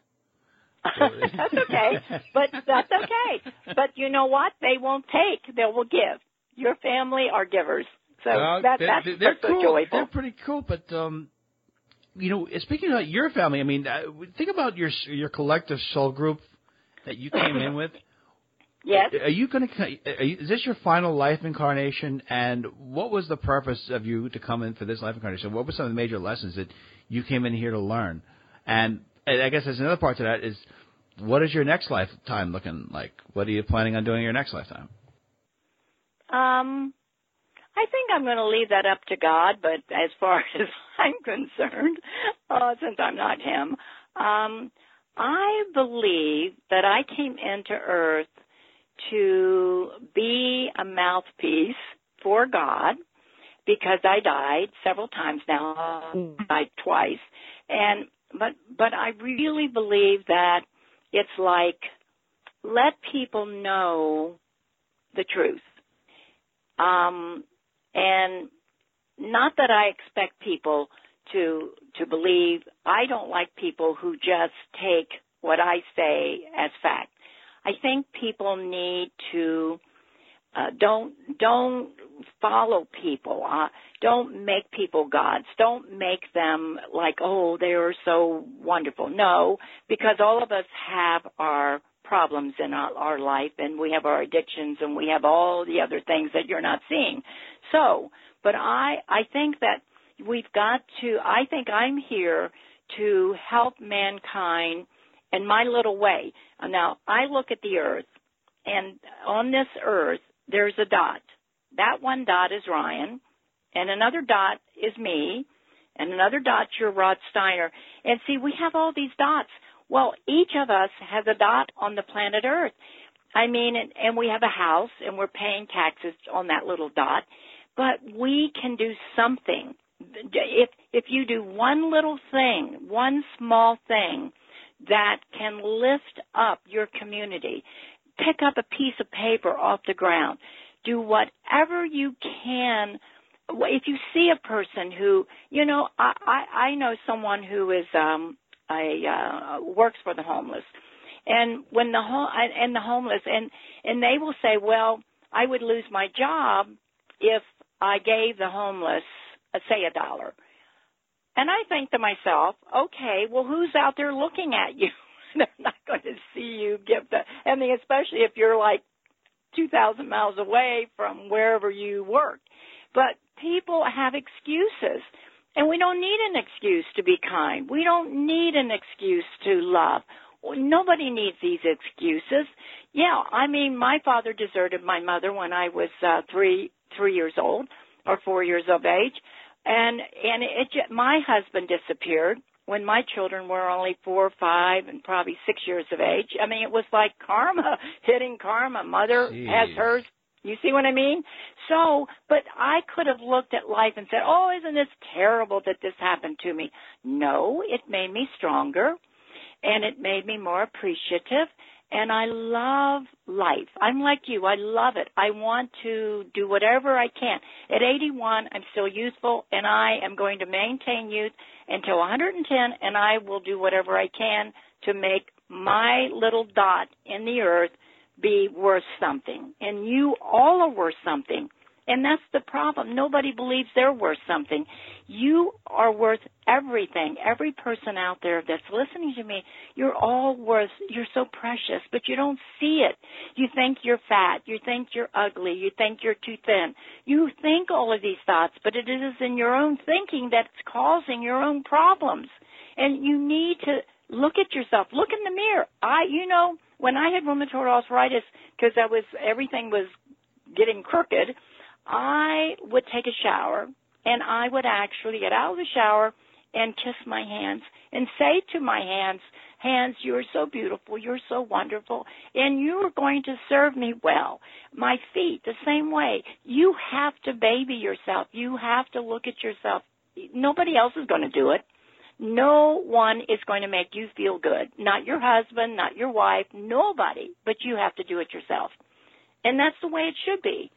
[SPEAKER 2] that's okay. But that's okay. But you know what? They won't take. They will give. Your family are givers. So
[SPEAKER 1] Well,
[SPEAKER 2] that,
[SPEAKER 1] they're,
[SPEAKER 2] that's
[SPEAKER 1] they're,
[SPEAKER 2] so
[SPEAKER 1] cool.
[SPEAKER 2] joyful.
[SPEAKER 1] They're pretty cool, but um, you know, speaking about your family, I mean, uh, think about your your collective soul group that you came in with.
[SPEAKER 2] yes.
[SPEAKER 1] Are you going to? Is this your final life incarnation? And what was the purpose of you to come in for this life incarnation? What were some of the major lessons that you came in here to learn? And I guess there's another part to that is, what is your next lifetime looking like? What are you planning on doing in your next lifetime?
[SPEAKER 2] Um, I think I'm going to leave that up to God, but as far as I'm concerned, uh, since I'm not Him, um, I believe that I came into Earth to be a mouthpiece for God because I died several times. Now, died twice, and but but I really believe that it's like let people know the truth. Um, and not that I expect people to to believe. I don't like people who just take what I say as fact. I think people need to uh, don't don't follow people. Uh, don't make people gods. Don't make them like, oh, they are so wonderful. No, because all of us have our problems in our, our life and we have our addictions and we have all the other things that you're not seeing. So, but I, I think that we've got to, I think I'm here to help mankind in my little way. Now, I look at the earth and on this earth, there's a dot. That one dot is Ryan, and another dot is me, and another dot's your Rod Steiner. And see, we have all these dots. Well, each of us has a dot on the planet Earth. I mean, and, and we have a house, and we're paying taxes on that little dot. But we can do something. If if you do one little thing, one small thing that can lift up your community, pick up a piece of paper off the ground. Do whatever you can. If you see a person who, you know, I, I, I know someone who is, um, a, uh, works for the homeless. And when the home, and the homeless, and, and they will say, well, I would lose my job if I gave the homeless, uh, say a dollar. And I think to myself, okay, well, who's out there looking at you? they're not going to see you give the. I mean, especially if you're like 2,000 miles away from wherever you work. But people have excuses. And we don't need an excuse to be kind. We don't need an excuse to love. Nobody needs these excuses. Yeah, I mean, my father deserted my mother when I was uh, three three years old or four years of age, and and it my husband disappeared when my children were only four or five and probably six years of age. I mean, it was like karma hitting karma. Mother
[SPEAKER 1] Jeez.
[SPEAKER 2] has hers. You see what I mean? So, but I could have looked at life and said, oh, isn't this terrible that this happened to me? No, it made me stronger and it made me more appreciative and I love life. I'm like you. I love it. I want to do whatever I can. At 81, I'm still youthful and I am going to maintain youth until 110 and I will do whatever I can to make my little dot in the earth be worth something. And you all are worth something. And that's the problem. Nobody believes they're worth something. You are worth everything. Every person out there that's listening to me, you're all worth, you're so precious, but you don't see it. You think you're fat. You think you're ugly. You think you're too thin. You think all of these thoughts, but it is in your own thinking that's causing your own problems. And you need to look at yourself. Look in the mirror. I, you know, when I had rheumatoid arthritis, because I was, everything was getting crooked, I would take a shower and I would actually get out of the shower and kiss my hands and say to my hands, hands, you're so beautiful, you're so wonderful, and you are going to serve me well. My feet, the same way. You have to baby yourself. You have to look at yourself. Nobody else is going to do it. No one is going to make you feel good. Not your husband, not your wife, nobody, but you have to do it yourself. And that's the way it should be.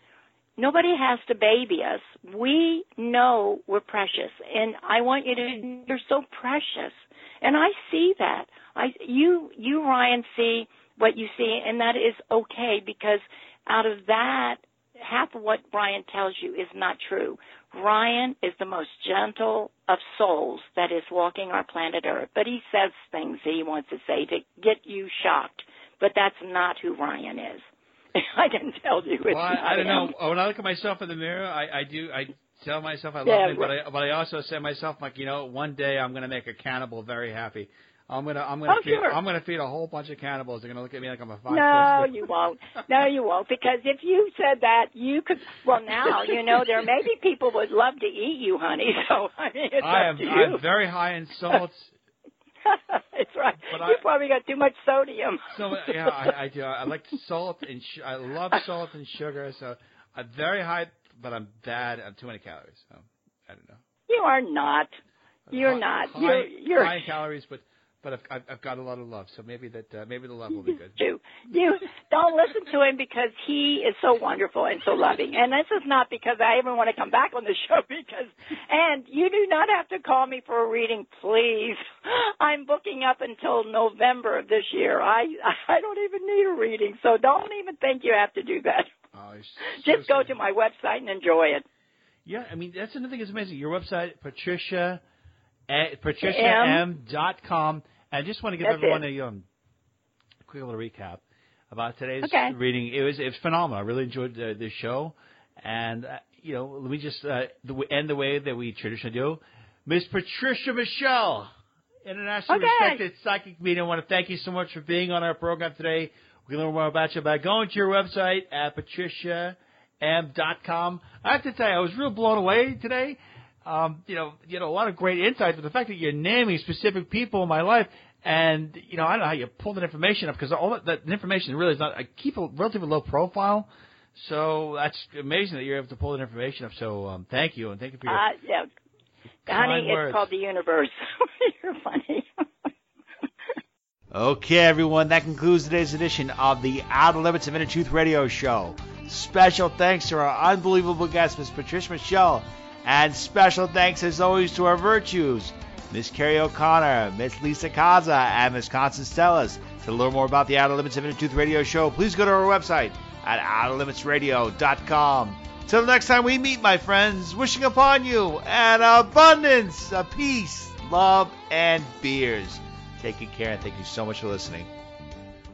[SPEAKER 2] Nobody has to baby us. We know we're precious, and I want you to. You're so precious, and I see that. I you you Ryan see what you see, and that is okay because out of that, half of what Brian tells you is not true. Ryan is the most gentle of souls that is walking our planet Earth, but he says things that he wants to say to get you shocked. But that's not who Ryan is. I can tell you. It's
[SPEAKER 1] Well, I, I don't know. When I look at myself in the mirror, I, I do. I tell myself I love
[SPEAKER 2] Yeah,
[SPEAKER 1] me, but I, but I also say to myself, like, you know, one day I'm going to make a cannibal very happy. I'm gonna, I'm gonna
[SPEAKER 2] Oh,
[SPEAKER 1] feed,
[SPEAKER 2] sure.
[SPEAKER 1] I'm gonna feed a whole bunch of cannibals. They're gonna look at me like I'm a five.
[SPEAKER 2] No, you won't. No, you won't. Because if you said that, you could. Well, now you know there may be people would love to eat you, honey. So I mean, it's
[SPEAKER 1] I
[SPEAKER 2] up
[SPEAKER 1] am,
[SPEAKER 2] to you.
[SPEAKER 1] I'm very high in salt.
[SPEAKER 2] it's right.
[SPEAKER 1] But
[SPEAKER 2] you
[SPEAKER 1] I-
[SPEAKER 2] probably got too much sodium.
[SPEAKER 1] So yeah, I, I do. I like salt and sh- I love salt and sugar. So I'm very high, but I'm bad. I'm too many calories. So I don't know.
[SPEAKER 2] you are not. You're
[SPEAKER 1] High-
[SPEAKER 2] not.
[SPEAKER 1] High,
[SPEAKER 2] you're you're
[SPEAKER 1] high in calories, but but I've, I've I've got a lot of love. So maybe that uh, maybe the love will be good.
[SPEAKER 2] you. You don't listen to him because he is so wonderful and so loving. And this is not because I even want to come back on the show because and you do not have to call me for a reading, please. I'm booking up until November of this year. I I don't even need a reading, so don't even think you have to do that.
[SPEAKER 1] It's so
[SPEAKER 2] Just go
[SPEAKER 1] sad.
[SPEAKER 2] to my website and enjoy it.
[SPEAKER 1] Yeah, I mean that's another thing that's amazing. Your website, Patricia, at
[SPEAKER 2] M.
[SPEAKER 1] patriciam.com. And I just want to give
[SPEAKER 2] That's
[SPEAKER 1] everyone
[SPEAKER 2] it.
[SPEAKER 1] a um, quick little recap about today's
[SPEAKER 2] Okay.
[SPEAKER 1] reading. It was it was phenomenal. I really enjoyed the, the show, and uh, you know, let me just uh, the, end the way that we traditionally do. Miss Patricia Michelle, internationally
[SPEAKER 2] Okay.
[SPEAKER 1] respected psychic medium. I want to thank you so much for being on our program today. We can learn more about you by going to your website at patriciam.com. I have to tell you, I was real blown away today. Um, you know, you know, a lot of great insights, but the fact that you're naming specific people in my life, and you know, I don't know how you pull that information up because all that, that information really is not. I keep a relatively low profile, so that's amazing that you're able to pull that information up. So, um, thank you, and thank you for your
[SPEAKER 2] Uh, yeah.
[SPEAKER 1] kind
[SPEAKER 2] Honey,
[SPEAKER 1] words.
[SPEAKER 2] it's called the universe. You're funny.
[SPEAKER 3] Okay, everyone, that concludes today's edition of the Outer Limits of Inner Truth Radio Show. Special thanks to our unbelievable guest, Miss Patricia Michelle, and special thanks, as always, to our virtues, Miss Carrie O'Connor, Miss Lisa Kaza, and Miss Constance Stellas. To learn more about the Outer Limits of Inner Truth Radio Show, please go to our website at outerlimitsradio.com. Till next time we meet, my friends, wishing upon you an abundance of peace, love, and beers. Take good care, and thank you so much for listening.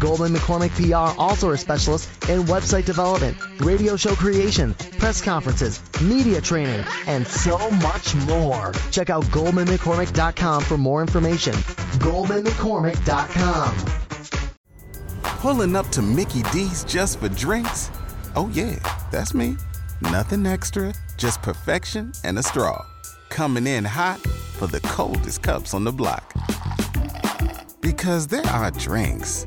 [SPEAKER 4] Goldman McCormick PR also are specialists in website development, radio show creation, press conferences, media training, and so much more. Check out GoldmanMcCormick.com for more information. GoldmanMcCormick.com.
[SPEAKER 5] Pulling up to Mickey D's just for drinks? Oh, yeah, that's me. Nothing extra, just perfection and a straw. Coming in hot for the coldest cups on the block. Because there are drinks,